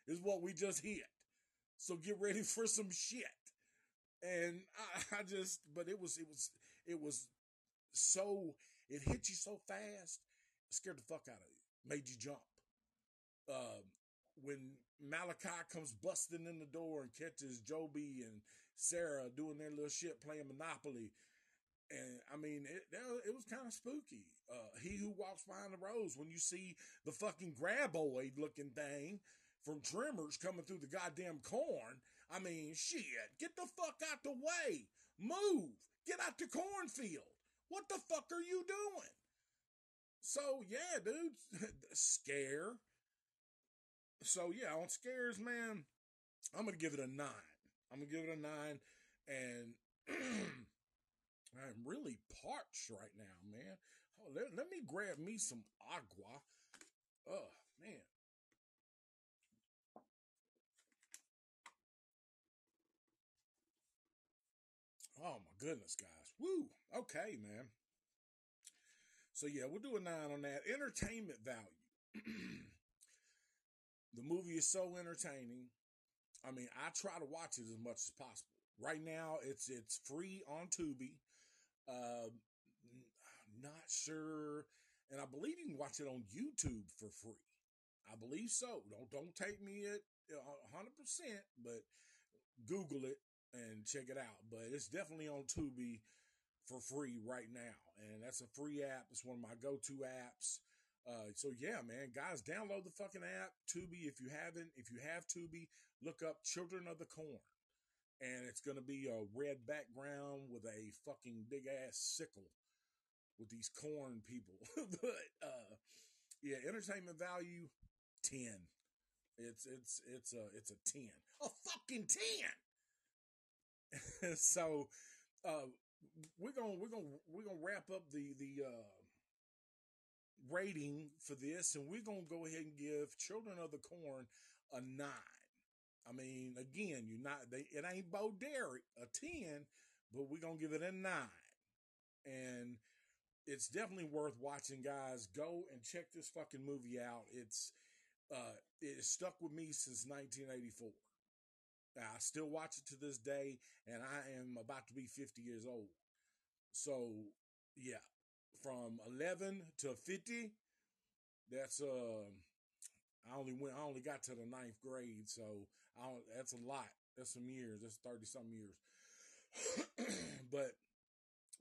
is what we just hit. So get ready for some shit. And I, I just, but it was, it was, it was so, it hit you so fast, scared the fuck out of you, made you jump. Uh, when Malachi comes busting in the door and catches Joby and Sarah doing their little shit playing Monopoly. And I mean, it, it was kind of spooky. Uh, he who walks behind the rows, when you see the fucking graboid looking thing from Tremors coming through the goddamn corn, I mean, shit, get the fuck out the way. Move. Get out the cornfield. What the fuck are you doing? So, yeah, dude, scare. So, yeah, on scares, man, I'm going to give it a nine. I'm going to give it a nine. And I'm really parched right now, man. Oh, let, let me grab me some agua. Oh, man. Oh my goodness, guys. Woo. Okay, man. So yeah, we'll do a nine on that. Entertainment value. the movie is so entertaining. I mean, I try to watch it as much as possible. Right now, it's it's free on Tubi. Uh, not sure, and I believe you can watch it on YouTube for free. I believe so. Don't don't take me at hundred percent, but Google it and check it out. But it's definitely on Tubi for free right now. And that's a free app. It's one of my go-to apps. Uh, so yeah, man, guys, download the fucking app, Tubi. If you haven't, if you have Tubi, look up Children of the Corn. And it's going to be a red background with a fucking big ass sickle with these corn people. but, uh, yeah, entertainment value, 10. It's, it's, it's a, it's a 10. A fucking 10! so uh, we're gonna we're gonna we're gonna wrap up the the uh, rating for this, and we're gonna go ahead and give Children of the Corn a nine. I mean, again, you're not they, it ain't Bo Derek a ten, but we're gonna give it a nine, and it's definitely worth watching, guys. Go and check this fucking movie out. It's uh, it stuck with me since 1984. I still watch it to this day, and I am about to be 50 years old. So, yeah, from 11 to 50, that's uh, I only went, I only got to the ninth grade, so I that's a lot. That's some years. That's 30 some years. but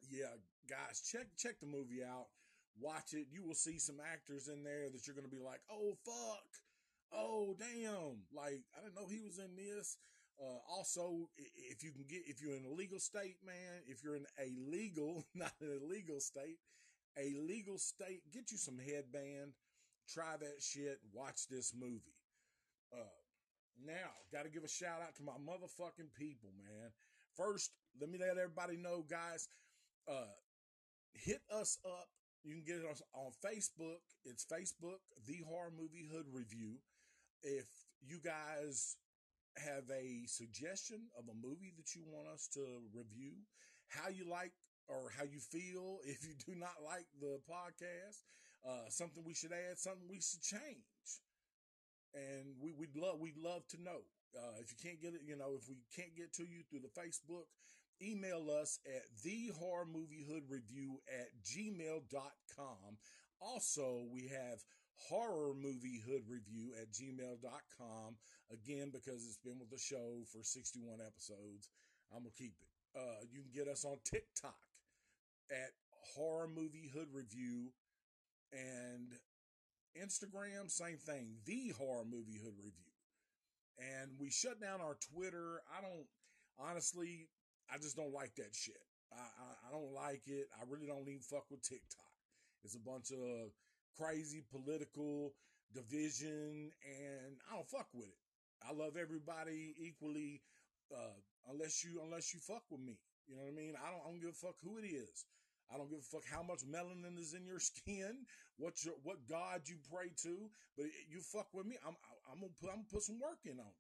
yeah, guys, check check the movie out. Watch it. You will see some actors in there that you're to be like, oh fuck, oh damn, like I didn't know he was in this. Uh, also, if you can get, if you're in a legal state, man, if you're in a legal, not an illegal state, a legal state, get you some headband, try that shit, watch this movie. Uh, now, got to give a shout out to my motherfucking people, man. First, let me let everybody know, guys, uh, hit us up. You can get us on Facebook. It's Facebook, The Horror Movie Hood Review. If you guys have a suggestion of a movie that you want us to review, how you like or how you feel if you do not like the podcast, uh, something we should add, something we should change. And we, would love, we'd love to know. Uh, if you can't get it, you know, if we can't get to you through the Facebook, email us at the horror movie hood review at gmail.com. Also, we have horror movie hood review at gmail.com. Again, because it's been with the show for 61 episodes, I'm going to keep it. Uh, you can get us on TikTok at horror movie hood review and Instagram, same thing, the horror movie hood review. And we shut down our Twitter. I don't, honestly, I just don't like that shit. I, I, I don't like it. I really don't even fuck with TikTok. It's a bunch of crazy political division, and I don't fuck with it. I love everybody equally, uh, unless you unless you fuck with me. You know what I mean? I don't, I don't give a fuck who it is. I don't give a fuck how much melanin is in your skin, what your what God you pray to, but you fuck with me, I'm I'm gonna put I'm gonna put some work in on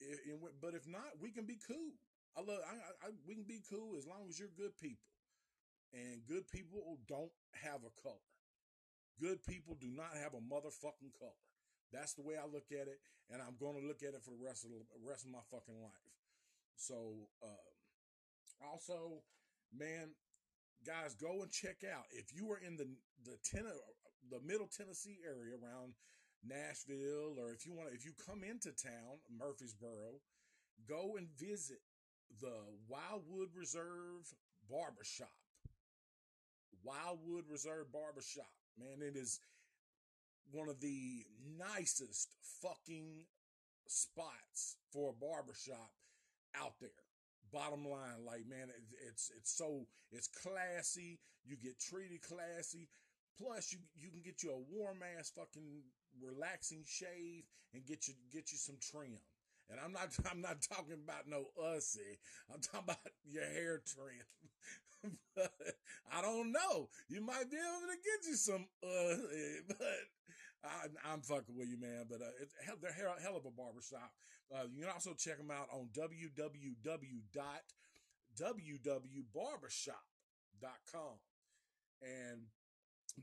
you. but if not, we can be cool. I love I, I, we can be cool as long as you're good people, and good people don't have a color. Good people do not have a motherfucking color. That's the way I look at it, and I'm going to look at it for the rest of the rest of my fucking life. So, um, also, man, guys, go and check out if you are in the the ten, the Middle Tennessee area around Nashville, or if you want, if you come into town, Murfreesboro, go and visit the Wildwood Reserve Barbershop. Wildwood Reserve Barbershop, man, it is one of the nicest fucking spots for a barbershop out there bottom line like man it, it's it's so it's classy you get treated classy plus you you can get you a warm ass fucking relaxing shave and get you get you some trim and I'm not I'm not talking about no ussy. I'm talking about your hair trim. I don't know. You might be able to get you some uh but I, am fucking with you, man. But uh, it's they're hell, hell of a barbershop. Uh, you can also check them out on www.wwbarbershop.com, and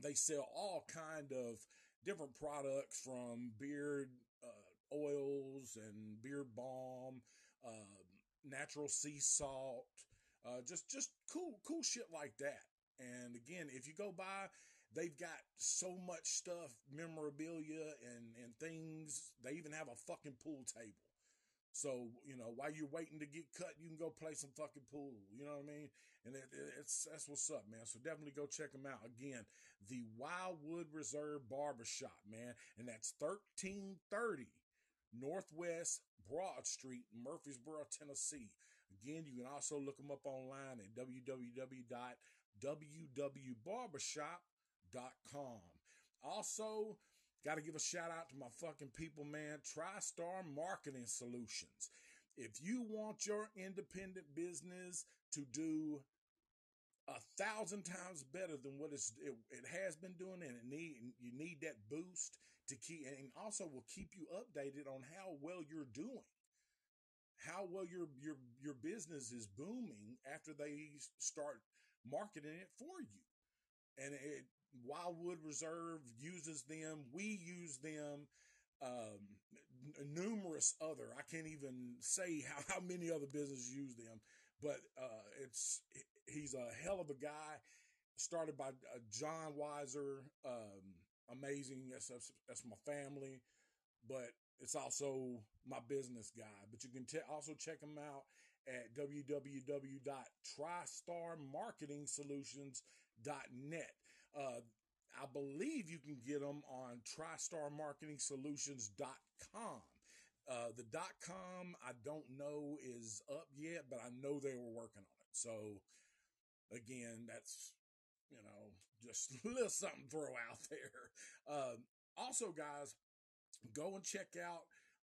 they sell all kind of different products from beard uh, oils and beard balm, uh, natural sea salt, uh, just just cool cool shit like that. And again, if you go by They've got so much stuff, memorabilia and, and things. They even have a fucking pool table. So, you know, while you're waiting to get cut, you can go play some fucking pool. You know what I mean? And it, it's that's what's up, man. So definitely go check them out. Again, the Wildwood Reserve Barbershop, man. And that's 1330 Northwest Broad Street, Murfreesboro, Tennessee. Again, you can also look them up online at www.wwbarbershop.com. Also, got to give a shout out to my fucking people, man. TriStar Marketing Solutions. If you want your independent business to do a thousand times better than what it, it has been doing, and it need you need that boost to keep, and also will keep you updated on how well you're doing, how well your your your business is booming after they start marketing it for you, and it Wildwood Reserve uses them. We use them. Um, n- numerous other. I can't even say how, how many other businesses use them, but uh, it's he's a hell of a guy. Started by uh, John Weiser. Um, amazing. That's, that's, that's my family, but it's also my business guy. But you can also check him out at www.tristarmarketingsolutions.net. Uh, I believe you can get them on tristarmarketingsolutions.com. Uh, the dot com I don't know is up yet, but I know they were working on it. So again, that's you know just a little something throw out there. Uh, also, guys, go and check out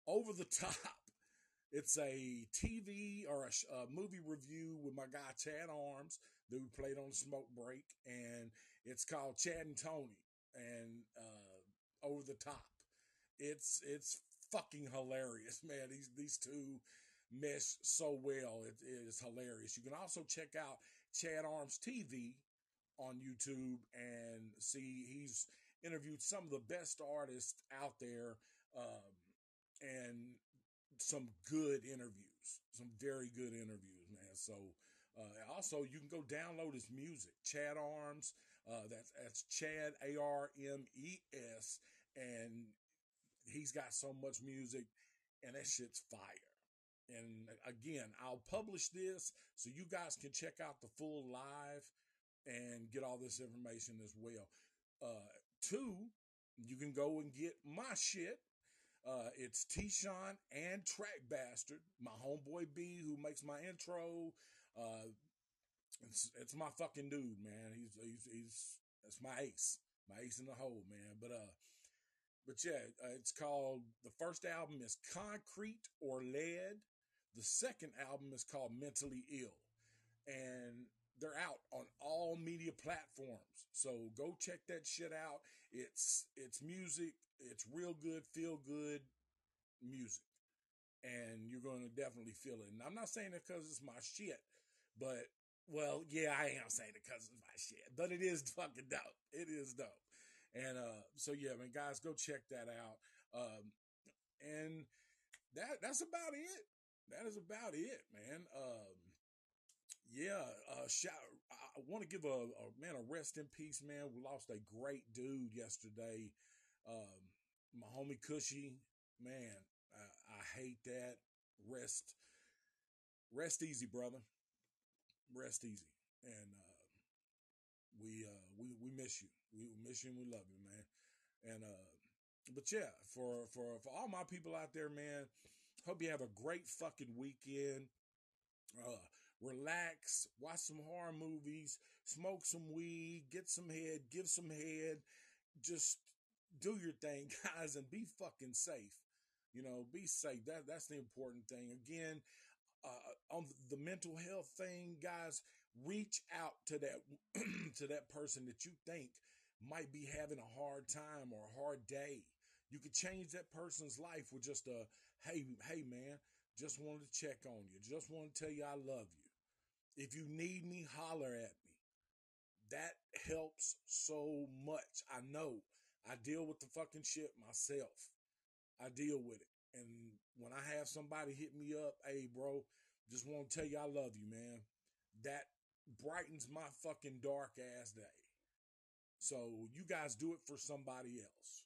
Over the Top. It's a TV or a, a movie review with my guy Chad Armes who played on Smoke Break, and it's called Chad and Tony and uh, Over the Top. It's it's fucking hilarious, man. These these two mesh so well. It is hilarious. You can also check out Chad Armes TV on YouTube and see he's interviewed some of the best artists out there um, and some good interviews, some very good interviews, man. So uh, also, you can go download his music, Chad Armes. Uh, that's that's Chad A R M E S, and he's got so much music, and that shit's fire. And again, I'll publish this so you guys can check out the full live and get all this information as well. Two, you can go and get my shit. Uh, it's T-Sean and Track Bastard, my homeboy B, who makes my intro, uh, it's it's my fucking dude, man. He's he's he's that's my ace, my ace in the hole, man. But uh, but yeah, uh, it's called the first album is Concrete or Lead. The second album is called Mentally Ill, and they're out on all media platforms. So go check that shit out. It's it's music. It's real good, feel good music, and you're going to definitely feel it. And I'm not saying it because it's my shit, but well, yeah, I am saying it because it's my shit, but it is fucking dope. It is dope. And uh, so yeah, man, guys, go check that out. Um, and that that's about it. That is about it, man. Um, yeah, uh, shout, I want to give a, a, man a rest in peace, man. We lost a great dude yesterday. Um, my homie Cushy, man, I, I hate that. Rest, rest easy, brother. Rest easy, and uh, we uh, we we miss you. We miss you and we love you, man. And uh, but yeah, for for for all my people out there, man. Hope you have a great fucking weekend. Uh, relax, watch some horror movies, smoke some weed, get some head, give some head, just do your thing, guys, and be fucking safe. You know, be safe. That that's the important thing. Again, uh, on the mental health thing, guys, reach out to that to that person that you think might be having a hard time or a hard day. You could change that person's life with just a hey, hey man, just wanted to check on you. Just want to tell you I love you. If you need me, holler at me. That helps so much. I know. I deal with the fucking shit myself. I deal with it. And when I have somebody hit me up, hey, bro, just want to tell you I love you, man. That brightens my fucking dark ass day. So you guys do it for somebody else.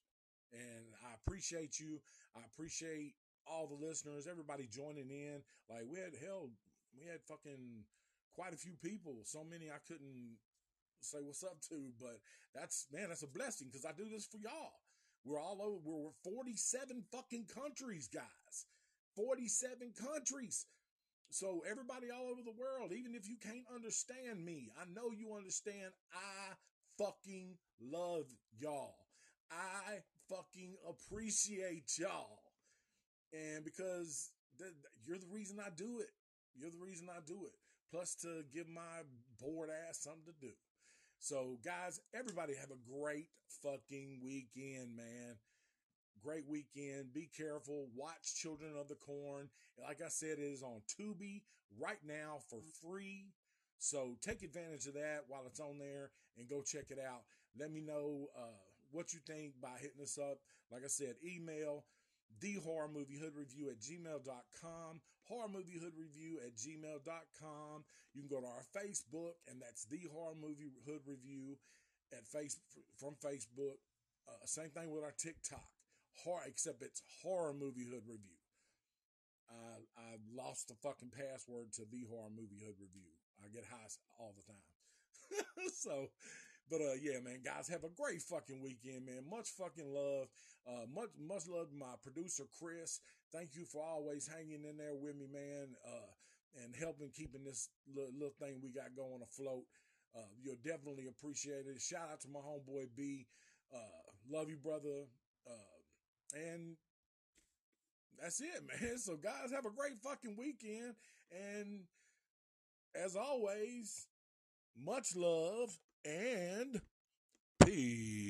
And I appreciate you. I appreciate all the listeners, everybody joining in. Like we had hell, we had fucking quite a few people. So many I couldn't say what's up to, but that's man, that's a blessing because I do this for y'all. We're all over. We're 47 fucking countries, guys. 47 countries. So everybody all over the world, even if you can't understand me, I know you understand. I fucking love y'all. I fucking appreciate y'all. And because th- you're the reason I do it. You're the reason I do it plus to give my bored ass something to do. So, guys, everybody have a great fucking weekend, man. Great weekend. Be careful. Watch Children of the Corn. Like I said, it is on Tubi right now for free. So take advantage of that while it's on there and go check it out. Let me know uh, what you think by hitting us up. Like I said, email the horror movie hood review at gmail.com horror movie hood review at gmail.com you can go to our facebook and that's the horror movie hood review at face from facebook. Uh, same thing with our tiktok. Horror except it's horror movie hood review. Uh, i lost the fucking password to the horror movie hood review. I get high all the time. So but uh, yeah, man, guys, have a great fucking weekend, man. Much fucking love. Uh, much much love to my producer Chris. Thank you for always hanging in there with me, man, uh, and helping keeping this little, little, thing we got going afloat. Uh, you'll definitely appreciate it. Shout out to my homeboy B. Uh, love you, brother. Uh, and that's it, man. So, guys, have a great fucking weekend. And as always, much love and peace.